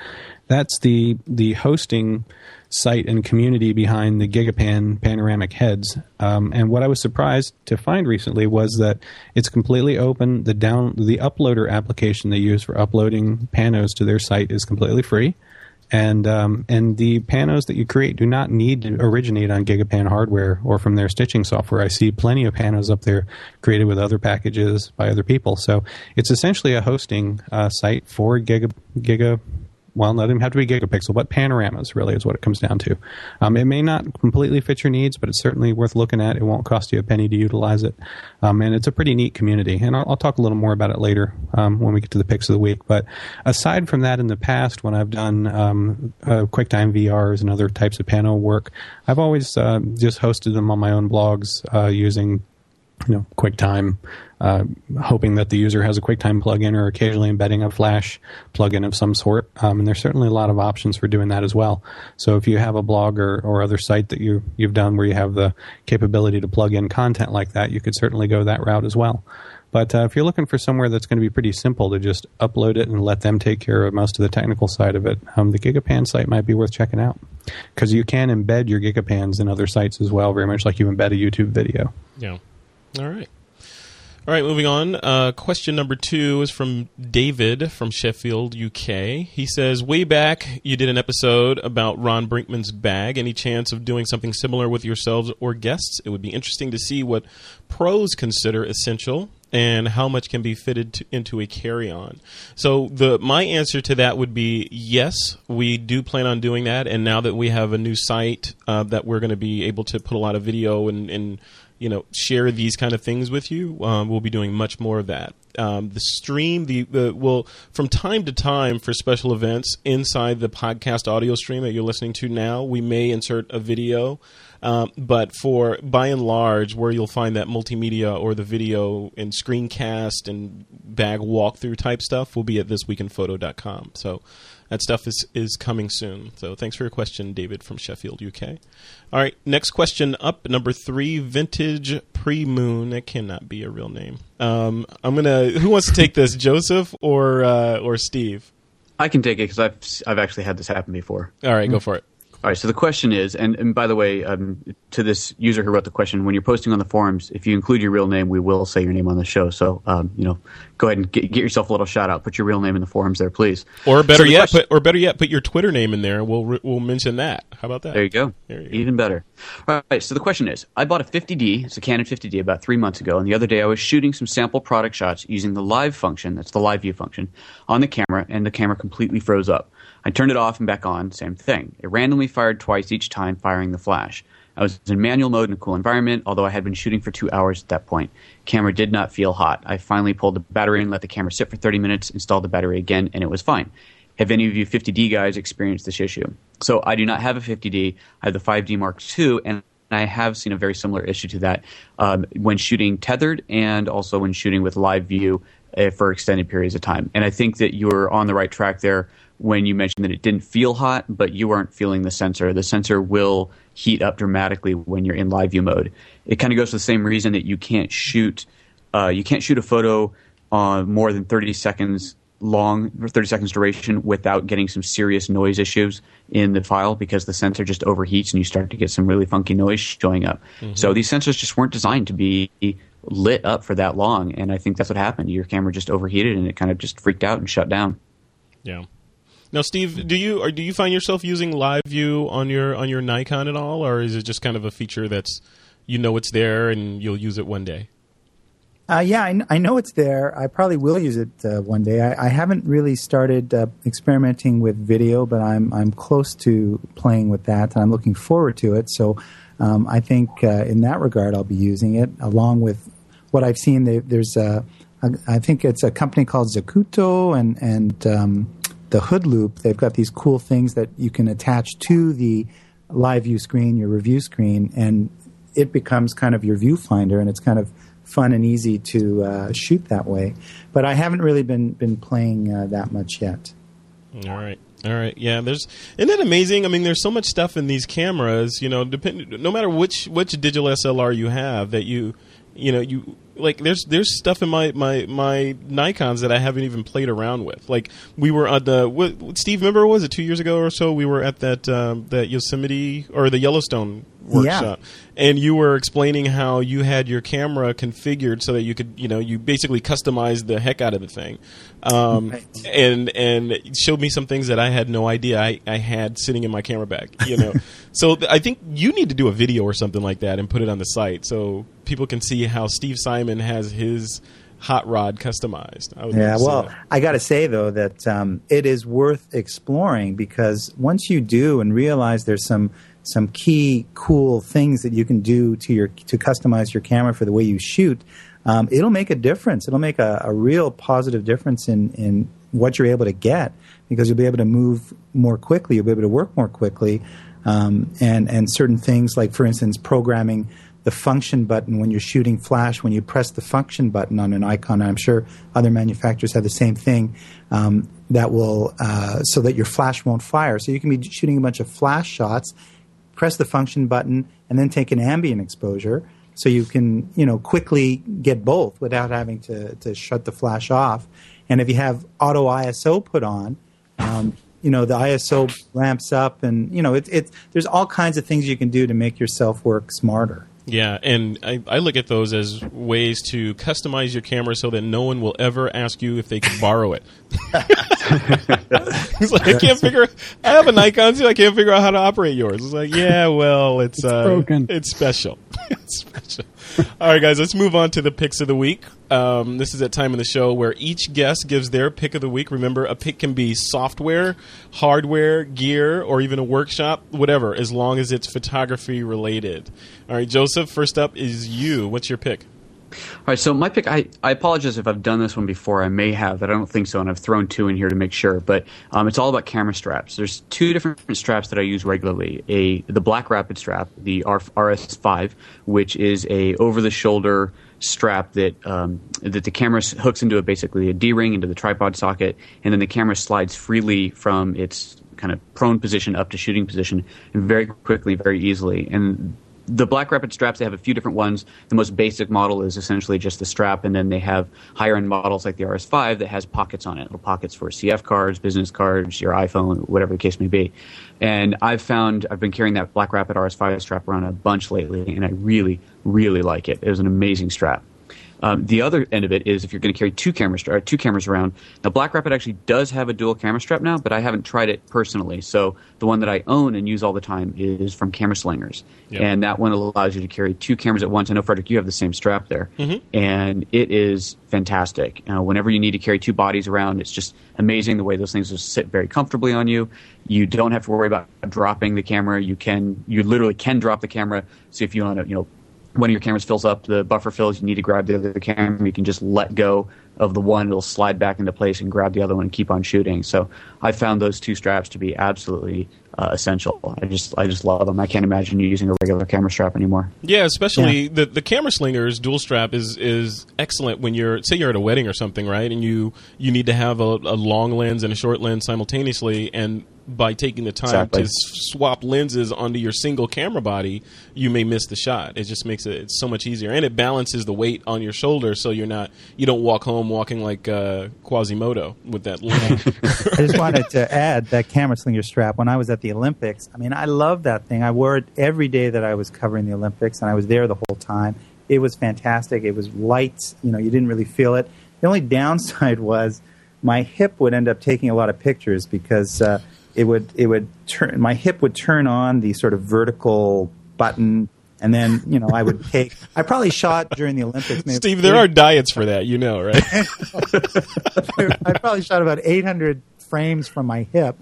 That's the the hosting site and community behind the Gigapan panoramic heads. Um, and what I was surprised to find recently was that it's completely open. The down the uploader application they use for uploading panos to their site is completely free. And um, and the panos that you create do not need to originate on Gigapan hardware or from their stitching software. I see plenty of panos up there created with other packages by other people. So it's essentially a hosting uh, site for Giga Giga well, not even have to be gigapixel, but panoramas really is what it comes down to. Um, it may not completely fit your needs, but it's certainly worth looking at. It won't cost you a penny to utilize it, um, and it's a pretty neat community. And I'll, I'll talk a little more about it later um, when we get to the picks of the week. But aside from that, in the past, when I've done um, uh, QuickTime VRs and other types of pano work, I've always uh, just hosted them on my own blogs uh, using you know QuickTime uh, hoping that the user has a QuickTime plugin or occasionally embedding a Flash plugin of some sort. Um, and there's certainly a lot of options for doing that as well. So if you have a blog or, or other site that you, you've done where you have the capability to plug in content like that, you could certainly go that route as well. But uh, if you're looking for somewhere that's going to be pretty simple to just upload it and let them take care of most of the technical side of it, um, the Gigapan site might be worth checking out because you can embed your Gigapans in other sites as well, very much like you embed a YouTube video. Yeah. All right. All right, moving on. Uh, question number two is from David from Sheffield, UK. He says, Way back, you did an episode about Ron Brinkman's bag. Any chance of doing something similar with yourselves or guests? It would be interesting to see what pros consider essential and how much can be fitted to, into a carry-on. So the my answer to that would be yes, we do plan on doing that. And now that we have a new site uh, that we're going to be able to put a lot of video and, and you know share these kind of things with you. Um, we'll be doing much more of that. Um, the stream, the, the will from time to time for special events inside the podcast audio stream that you're listening to now, we may insert a video. Um, but for by and large, where you'll find that multimedia or the video and screencast and bag walkthrough type stuff will be at thisweekinphoto.com. So that stuff is is coming soon. So thanks for your question, David from Sheffield, UK. All right, next question up, number three, vintage pre moon. That cannot be a real name. Um, I'm gonna. Who wants to take this, Joseph or uh, or Steve? I can take it because I've I've actually had this happen before. All right, go for it. All right. So the question is, and, and by the way, um, to this user who wrote the question, when you're posting on the forums, if you include your real name, we will say your name on the show. So, um, you know, go ahead and get, get, yourself a little shout out. Put your real name in the forums there, please. Or better so yet, question, put or better yet, put your Twitter name in there. We'll we'll mention that. How about that? There you go. There you go. Even better. All right. So the question is, I bought a 50D. It's a Canon 50D about three months ago, and the other day I was shooting some sample product shots using the live function. That's the live view function on the camera, and the camera completely froze up. I turned it off and back on, same thing. It randomly fired twice each time, firing the flash. I was in manual mode in a cool environment, although I had been shooting for two hours at that point. Camera did not feel hot. I finally pulled the battery and let the camera sit for 30 minutes, installed the battery again, and it was fine. Have any of you 50D guys experienced this issue? So I do not have a 50D. I have the 5D Mark II, and I have seen a very similar issue to that um, when shooting tethered and also when shooting with live view uh, for extended periods of time. And I think that you're on the right track there when you mentioned that it didn't feel hot, but you weren't feeling the sensor. The sensor will heat up dramatically when you're in live view mode. It kind of goes to the same reason that you can't shoot uh, you can't shoot a photo uh, more than 30 seconds long, 30 seconds duration, without getting some serious noise issues in the file because the sensor just overheats and you start to get some really funky noise showing up. Mm-hmm. So these sensors just weren't designed to be lit up for that long, and I think that's what happened. Your camera just overheated and it kind of just freaked out and shut down. Yeah. Now, Steve, do you or do you find yourself using Live View on your on your Nikon at all, or is it just kind of a feature that's you know it's there and you'll use it one day? Uh, yeah, I, I, know it's there. I probably will use it uh, one day. I, I, haven't really started uh, experimenting with video, but I'm I'm close to playing with that, and I'm looking forward to it. So, um, I think uh, in that regard, I'll be using it along with what I've seen. They, there's a, a, I think it's a company called Zacuto, and and um, the HoodLoupe, they've got these cool things that you can attach to the live view screen, your review screen, and it becomes kind of your viewfinder, and it's kind of fun and easy to uh, shoot that way. But I haven't really been been playing uh, that much yet. All right. All right, yeah. There's isn't that amazing? I mean, there's so much stuff in these cameras. You know, depend no matter which which digital SLR you have, that you you know you like there's there's stuff in my my my Nikon's that I haven't even played around with. Like we were at the what, Steve, remember was it two years ago or so? We were at that um, that Yosemite or the Yellowstone workshop, yeah. and you were explaining how you had your camera configured so that you could you know you basically customized the heck out of the thing, um, right. and and showed me some things that I had no idea I, I had sitting in my camera bag. You know, so I think you need to do a video or something like that and put it on the site so people can see how Steve Simon has his hot rod customized. yeah, well, I got to say though that um, it is worth exploring because once you do and realize there's some some key cool things that you can do to your to customize your camera for the way you shoot, um, it'll make a difference. It'll make a, a real positive difference in in what you're able to get because you'll be able to move more quickly. You'll be able to work more quickly, um, and and certain things like, for instance, programming the function button when you're shooting flash. When you press the function button on an Nikon, I'm sure other manufacturers have the same thing. Um, that will uh, so that your flash won't fire. So you can be shooting a bunch of flash shots, press the function button, and then take an ambient exposure. So you can you know quickly get both without having to to shut the flash off. And if you have auto ISO put on. Um, you know the ISO ramps up, and you know it, it. There's all kinds of things you can do to make yourself work smarter. Yeah, and I, I, look at those as ways to customize your camera so that no one will ever ask you if they can borrow it. it's like I can't figure. I have a Nikon too. I can't figure out how to operate yours. It's like, yeah, well, it's, it's uh, broken. It's special. it's special. All right, guys, let's move on to the picks of the week. Um, this is that time in the show where each guest gives their pick of the week. Remember, a pick can be software, hardware, gear, or even a workshop, whatever, as long as it's photography related. All right, Joseph, first up is you. What's your pick? All right, so my pick, I, I apologize if I've done this one before. I may have, but I don't think so, and I've thrown two in here to make sure. But um, it's all about camera straps. There's two different straps that I use regularly. A the Black Rapid strap, the RS5, which is a over-the-shoulder strap that um, that the camera hooks into a basically a D-ring into the tripod socket, and then the camera slides freely from its kind of prone position up to shooting position, very quickly, very easily. And the Black Rapid straps, they have a few different ones. The most basic model is essentially just the strap, and then they have higher end models like the RS5 that has pockets on it, little pockets for CF cards, business cards, your iPhone, whatever the case may be. And I've found I've been carrying that Black Rapid RS5 strap around a bunch lately, and I really, really like it. It was an amazing strap. Um, the other end of it is if you're going to carry two cameras, uh, two cameras around. Now, Black Rapid actually does have a dual camera strap now, but I haven't tried it personally. So the one that I own and use all the time is from Camera Slingers, Yep. and that one allows you to carry two cameras at once. I know, Frederick, you have the same strap there, and it is fantastic. Uh, whenever you need to carry two bodies around, it's just amazing the way those things just sit very comfortably on you. You don't have to worry about dropping the camera. You can, you literally can drop the camera. So if you want to, you know one of your cameras fills up, the buffer fills, you need to grab the other camera, you can just let go of the one, it'll slide back into place and grab the other one and keep on shooting. So I found those two straps to be absolutely uh, essential. I just I just love them. I can't imagine you using a regular camera strap anymore. Yeah, especially the the camera slinger's dual strap is is excellent when you're say you're at a wedding or something, right? And you you need to have a, a long lens and a short lens simultaneously, and by taking the time Exactly. to swap lenses onto your single camera body, you may miss the shot. It just makes it it's so much easier, and it balances the weight on your shoulder, so you're not you don't walk home walking like uh, Quasimodo with that lens. I just wanted to add that camera slinger strap. When I was at the Olympics, I mean, I love that thing. I wore it every day that I was covering the Olympics, and I was there the whole time. It was fantastic. It was light. You know, you didn't really feel it. The only downside was my hip would end up taking a lot of pictures because uh, it would it would turn my hip would turn on the sort of vertical button. And then, you know, I would take. I probably shot during the Olympics. maybe Steve, there are diets for that, you know, right? I probably shot about 800 frames from my hip,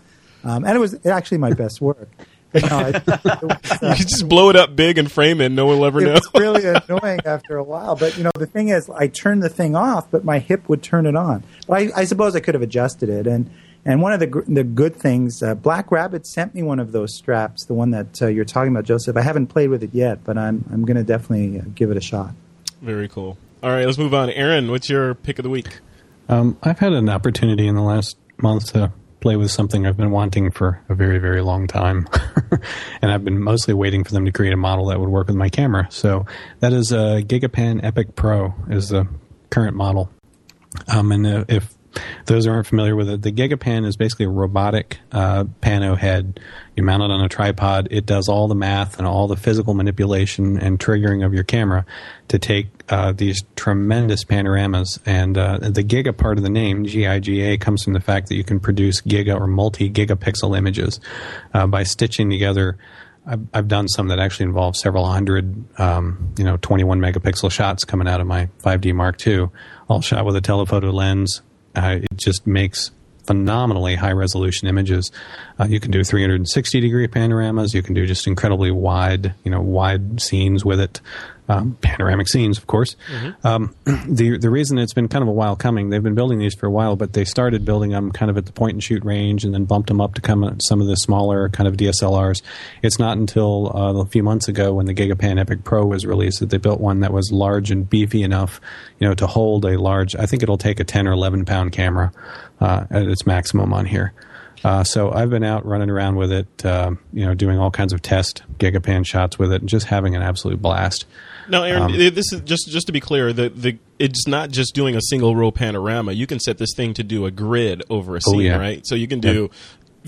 um, and it was actually my best work. It, it was, uh, you just blow it up big and frame it, and no one will ever it know. was really annoying after a while. But you know, the thing is, I turned the thing off, but my hip would turn it on. But I, I suppose I could have adjusted it. And and one of the the good things, uh, Black Rapid sent me one of those straps, the one that uh, you're talking about, Joseph. I haven't played with it yet, but I'm I'm going to definitely uh, give it a shot. Very cool. All right, let's move on. Aaron, what's your pick of the week? Um, I've had an opportunity in the last month to play with something I've been wanting for a very, very long time. and I've been mostly waiting for them to create a model that would work with my camera. So that is a Gigapan Epic Pro is the current model. Um, and uh, if those who aren't familiar with it, the Gigapan is basically a robotic uh, pano head. You mount it on a tripod. It does all the math and all the physical manipulation and triggering of your camera to take uh, these tremendous panoramas. And uh, the Giga part of the name, G-I-G-A, comes from the fact that you can produce giga or multi-gigapixel images uh, by stitching together I've, I've done some that actually involve several hundred, um, you know, 21 megapixel shots coming out of my 5D Mark II, all shot with a telephoto lens. Uh, it just makes phenomenally high resolution images. Uh, you can do 360 degree panoramas. You can do just incredibly wide, you know, wide scenes with it. Um, panoramic scenes, of course. Um, the the reason it's been kind of a while coming, they've been building these for a while, but they started building them kind of at the point and shoot range, and then bumped them up to come at some of the smaller kind of DSLRs. It's not until uh, a few months ago when the Gigapan Epic Pro was released that they built one that was large and beefy enough, you know, to hold a large. I think it'll take a 10 or 11 pound camera uh, at its maximum on here. Uh, so I've been out running around with it, uh, you know, doing all kinds of test Gigapan shots with it, and just having an absolute blast. No, Aaron. Um, this is just just to be clear. The the it's not just doing a single row panorama. You can set this thing to do a grid over a Oh, scene, yeah. right? So you can do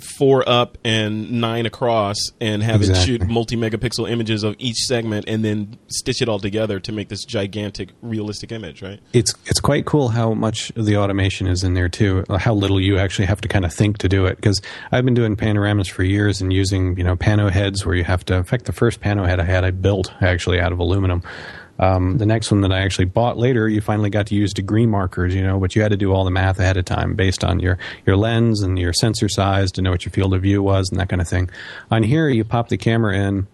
four up and nine across, and have it shoot multi megapixel images of each segment, and then stitch it all together to make this gigantic realistic image, right? it's it's quite cool how much the automation is in there too. Uh, how little you actually have to kind of think to do it. Because I've been doing panoramas for years and using you know pano heads where you have to. In fact, the first pano head I had, I built actually out of aluminum. Um, the next one that I actually bought later, you finally got to use degree markers, you know, but you had to do all the math ahead of time based on your, your lens and your sensor size to know what your field of view was and that kind of thing. On here, you pop the camera in,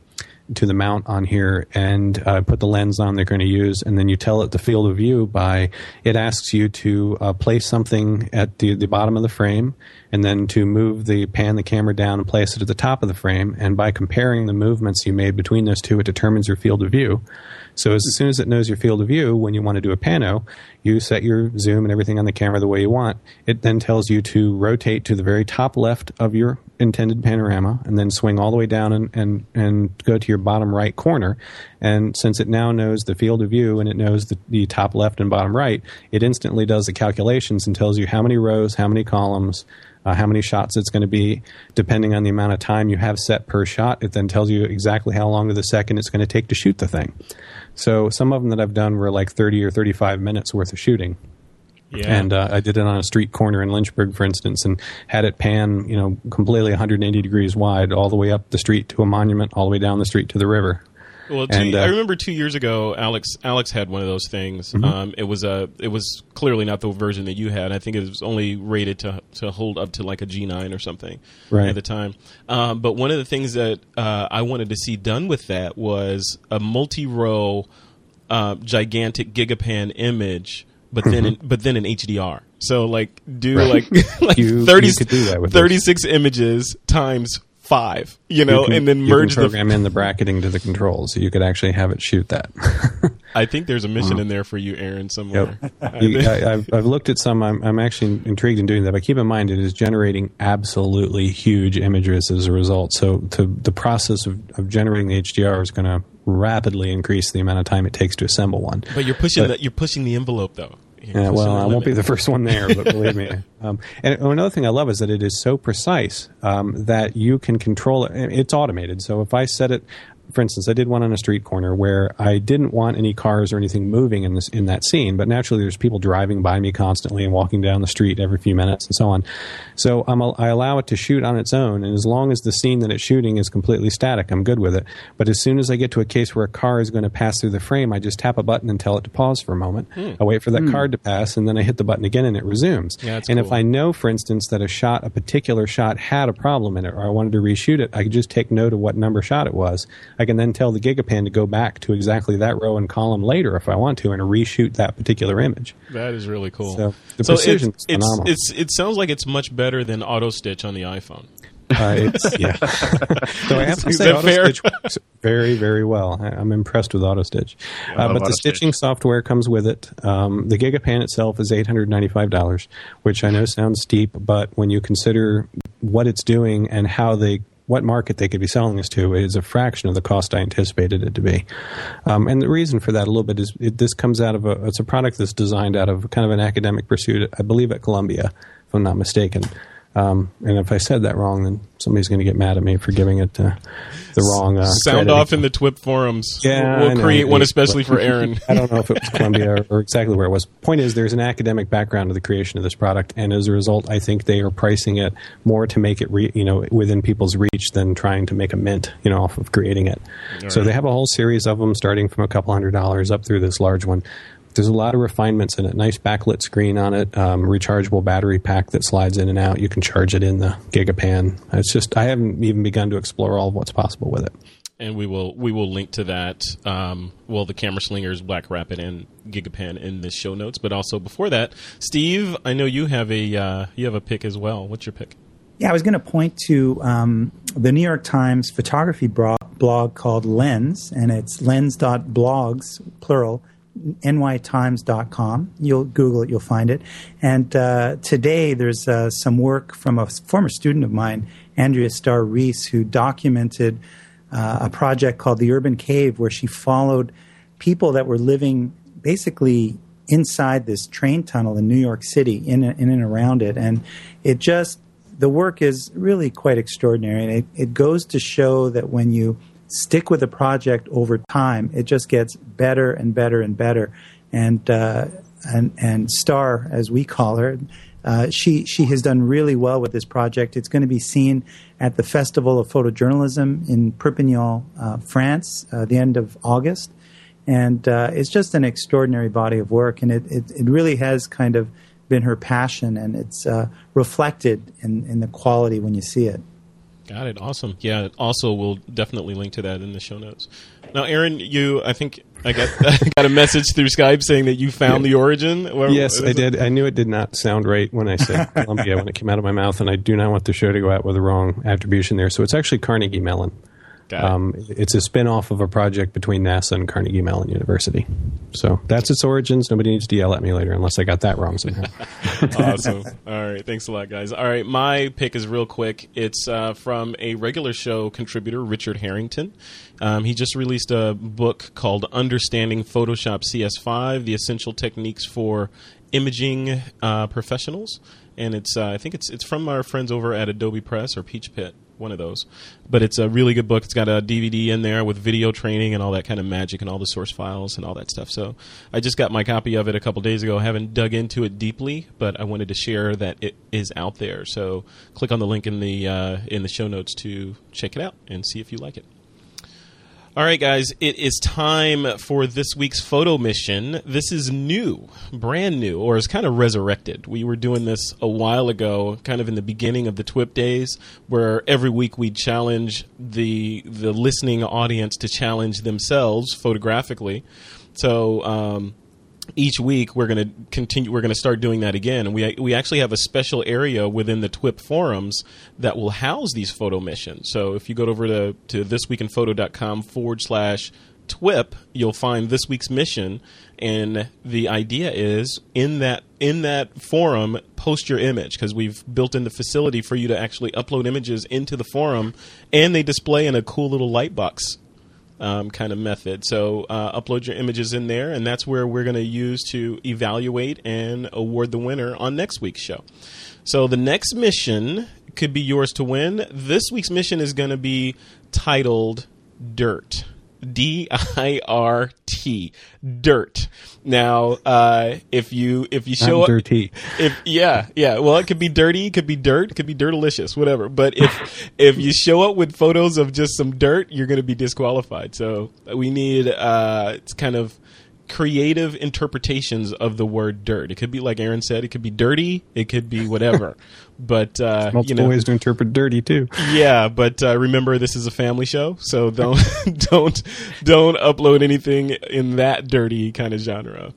to the mount on here and uh, put the lens on they're going to use, and then you tell it the field of view by it asks you to uh, place something at the, the bottom of the frame, and then to move the pan the camera down and place it at the top of the frame. And by comparing the movements you made between those two, it determines your field of view. So as soon as it knows your field of view, when you want to do a pano, you set your zoom and everything on the camera the way you want. It then tells you to rotate to the very top left of your intended panorama and then swing all the way down and, and, and go to your bottom right corner. And since it now knows the field of view and it knows the, the top left and bottom right, it instantly does the calculations and tells you how many rows, how many columns, uh, how many shots it's going to be, depending on the amount of time you have set per shot. It then tells you exactly how long of the second it's going to take to shoot the thing. So some of them that I've done were like 30 or 35 minutes worth of shooting. Yeah. And uh, I did it on a street corner in Lynchburg, for instance, and had it pan, you know, completely 180 degrees wide, all the way up the street to a monument, all the way down the street to the river. Well, two, And, uh, I remember two years ago, Alex Alex had one of those things. Mm-hmm. Um, it was a it was clearly not the version that you had. I think it was only rated to to hold up to like a G nine or something Right. at the time. Um, but one of the things that uh, I wanted to see done with that was a multi row, uh, gigantic gigapan image, but then in, but then in HDR. So like do like like You- 30, you could do that with this. 36 images times five, you know, You can- and then merge the program in the bracketing to the controls, so you could actually have it shoot that. I think there's a mission uh-huh. in there for you, Aaron, somewhere. Yep. You, I, I've, I've looked at some. I'm, I'm actually intrigued in doing that, but keep in mind it is generating absolutely huge images as a result. So to, the process of, of generating the HDR is going to rapidly increase the amount of time it takes to assemble one. But you're pushing But- the, you're pushing the envelope though. Yeah, well, I won't be the first one there, but believe me. Um, and another thing I love is that it is so precise um, that you can control it. It's automated. So if I set it, for instance, I did one on a street corner where I didn't want any cars or anything moving in this in that scene, but naturally there's people driving by me constantly and walking down the street every few minutes and so on. So I'm, a- I allow it to shoot on its own, and as long as the scene that it's shooting is completely static, I'm good with it. But as soon as I get to a case where a car is going to pass through the frame, I just tap a button and tell it to pause for a moment. Hmm. I wait for that hmm. car to pass, and then I hit the button again, and it resumes. Yeah, that's and cool. if I know, for instance, that a shot, a particular shot, had a problem in it, or I wanted to reshoot it, I could just take note of what number shot it was. I can then tell the Gigapan to go back to exactly that row and column later if I want to, and reshoot that particular image. That is really cool. So, the So precision's it's, it's, phenomenal. it's it sounds like it's much better than Auto Stitch on the iPhone. Uh, it's yeah. so I have to say, that fair? AutoStitch works very, very well. I'm impressed with AutoStitch. uh, love but the stitching software comes with it. Um, the Gigapan itself is $895, which I know sounds steep, but when you consider what it's doing and how they what market they could be selling this to is a fraction of the cost I anticipated it to be. Um, and the reason for that a little bit is it, this comes out of a it's a product that's designed out of kind of an academic pursuit, I believe at Columbia, if I'm not mistaken. Um, and if I said that wrong, then somebody's going to get mad at me for giving it uh, the wrong. Uh, Sound credit. off in the TWIP forums. Yeah, we'll know. create one especially for Aaron. I don't know if it was Columbia or, or exactly where it was. Point is, there's an academic background to the creation of this product, and as a result, I think they are pricing it more to make it, re, you know, within people's reach than trying to make a mint, you know, off of creating it. so they have a whole series of them, starting from a couple hundred dollars up through this large one. There's a lot of refinements in it. Nice backlit screen on it, um, rechargeable battery pack that slides in and out. You can charge it in the Gigapan. It's just I haven't even begun to explore all of what's possible with it. and we will we will link to that. Um, well, the Camera Slingers, Black Rapid, and Gigapan in the show notes. But also before that, Steve, I know you have a uh, you have a pick as well. What's your pick? Yeah, I was going to point to um, the New York Times photography bro- blog called Lens, and it's lens.blogs, plural, nytimes.com. You'll Google it, you'll find it. And uh, today there's uh, some work from a former student of mine, Andrea Star Reese, who documented uh, a project called The Urban Cave, where she followed people that were living basically inside this train tunnel in New York City, in, in and around it. And it just, the work is really quite extraordinary. And it, it goes to show that when you stick with a project over time, it just gets better and better and better. And, uh, and, and Star, as we call her, uh, she she has done really well with this project. It's going to be seen at the Festival of Photojournalism in Perpignan, uh, France, uh, the end of August, and uh, it's just an extraordinary body of work. And it, it, it really has kind of been her passion, and it's uh, reflected in, in the quality when you see it. Got it. Awesome. Yeah. Also, we'll definitely link to that in the show notes. Now, Aaron, you, I think I got I got a message through Skype saying that you found the origin. Where- Yes, I it? did. I knew it did not sound right when I said Columbia when it came out of my mouth, and I do not want the show to go out with the wrong attribution there. So it's actually Carnegie Mellon. Um, it's a spin off of a project between NASA and Carnegie Mellon University. So that's its origins. Nobody needs to yell at me later unless I got that wrong somehow. awesome. All right. Thanks a lot, guys. All right. My pick is real quick. It's uh, from a regular show contributor, Richard Harrington. Um, he just released a book called Understanding Photoshop CS5 The Essential Techniques for Imaging uh, Professionals. And it's, uh, I think it's, it's from our friends over at Adobe Press or Peachpit one of those. But it's a really good book. It's got a DVD in there with video training and all that kind of magic and all the source files and all that stuff. So I just got my copy of it a couple days ago. I haven't dug into it deeply, but I wanted to share that it is out there. So click on the link in the uh, in the show notes to check it out and see if you like it. All right, guys, it is time for this week's photo mission. This is new, brand new, or is kind of resurrected. We were doing this a while ago, kind of in the beginning of the TWIP days, where every week we'd challenge the the listening audience to challenge themselves photographically. So. Um, each week we're going to continue we're going to start doing that again. And we we actually have a special area within the twip forums that will house these photo missions. So if you go over to, to thisweekinphoto.com forward slash twip you'll find this week's mission. And the idea is in that in that forum post your image because we've built in the facility for you to actually upload images into the forum and they display in a cool little light box um, kind of method. So uh, upload your images in there, and that's where we're going to use to evaluate and award the winner on next week's show. So the next mission could be yours to win. This week's mission is going to be titled Dirt. D I R T, dirt. Now, uh, if you if you show I'm up, dirty. if yeah yeah. Well it could be dirty it could be dirt it could be dirtalicious whatever. But if if you show up with photos of just some dirt you're going to be disqualified. So we need uh it's kind of creative interpretations of the word dirt. It could be like aaron said it could be dirty it could be whatever but uh Multiple you know ways to interpret dirty too. yeah, but uh, remember this is a family show, so don't don't don't upload anything in that dirty kind of genre.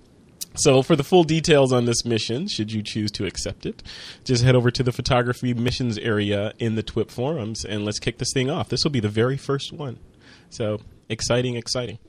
So for the full details on this mission, should you choose to accept it, just head over to the photography missions area in the TWIP forums and let's kick this thing off. This will be the very first one. So exciting, exciting.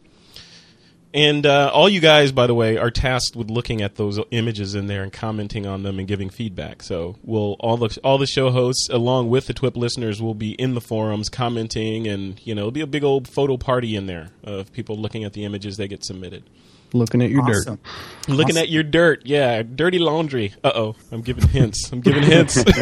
And uh, all you guys, by the way, are tasked with looking at those images in there and commenting on them and giving feedback. So we'll all the all the show hosts, along with the TWIP listeners, will be in the forums commenting, and you know it'll be a big old photo party in there of people looking at the images that get submitted. Looking at your Awesome. dirt. Looking at your dirt, yeah, dirty laundry. Uh oh, I'm giving hints. I'm giving hints.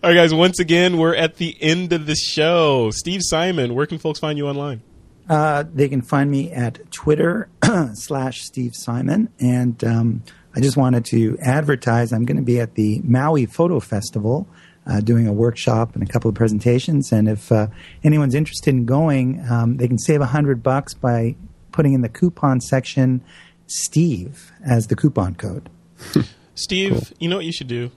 All right, guys. Once again, we're at the end of the show. Steve Simon, where can folks find you online? Uh, they can find me at Twitter slash Steve Simon. And um, I just wanted to advertise I'm going to be at the Maui Photo Festival uh, doing a workshop and a couple of presentations. And if uh, anyone's interested in going, um, they can save a hundred bucks by putting in the coupon section Steve as the coupon code. Steve, you know what you should do?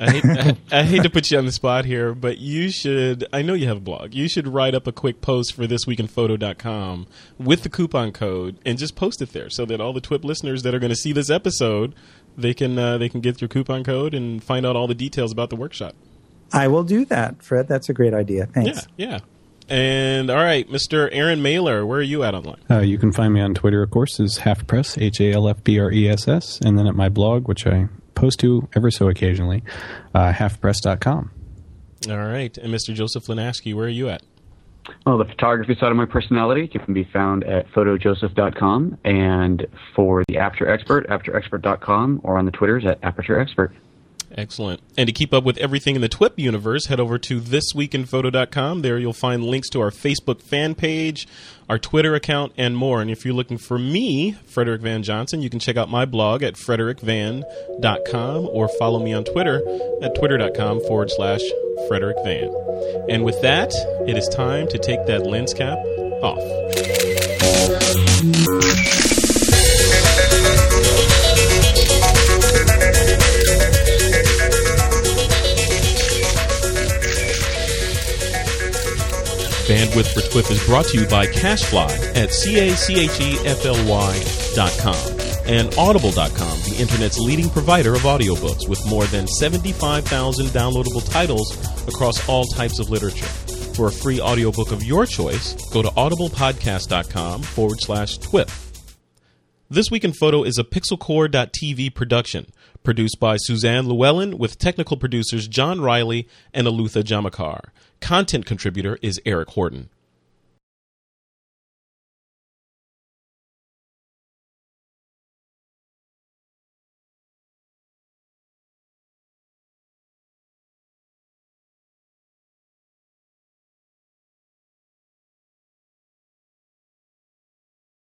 I hate, I, I hate to put you on the spot here, but you should. I know you have a blog. You should write up a quick post for thisweekinphoto.com with the coupon code and just post it there, so that all the TWIP listeners that are going to see this episode, they can uh, they can get your coupon code and find out all the details about the workshop. I will do that, Fred. That's a great idea. Thanks. Yeah, yeah. And all right, Mr. Aaron Mahler, where are you at online? Uh, you can find me on Twitter, of course, is Half Press, H A L F P R E S S, and then at my blog, which I post to ever so occasionally, uh, halfpress.com. All right, and Mr. Joseph Linaschke, where are you at? Well, the photography side of my personality can be found at photojoseph.com, and for the Aperture Expert, apertureexpert.com, or on the Twitters at Aperture Expert. Excellent. And to keep up with everything in the TWIP universe, head over to thisweekinphoto.com. There you'll find links to our Facebook fan page, our Twitter account, and more. And if you're looking for me, Frederick Van Johnson, you can check out my blog at frederickvan.com or follow me on Twitter at twitter.com forward slash Frederick Van. And with that, it is time to take that lens cap off. Bandwidth for TWIP is brought to you by CacheFly at C-A-C-H-E-F-L-Y dot com and Audible.com, the internet's leading provider of audiobooks with more than 75,000 downloadable titles across all types of literature. For a free audiobook of your choice, go to audiblepodcast.com forward slash TWIP. This Week in Photo is a pixelcore.tv production, produced by Suzanne Llewellyn with technical producers John Riley and Alutha Jamakar. Content contributor is Eric Horton.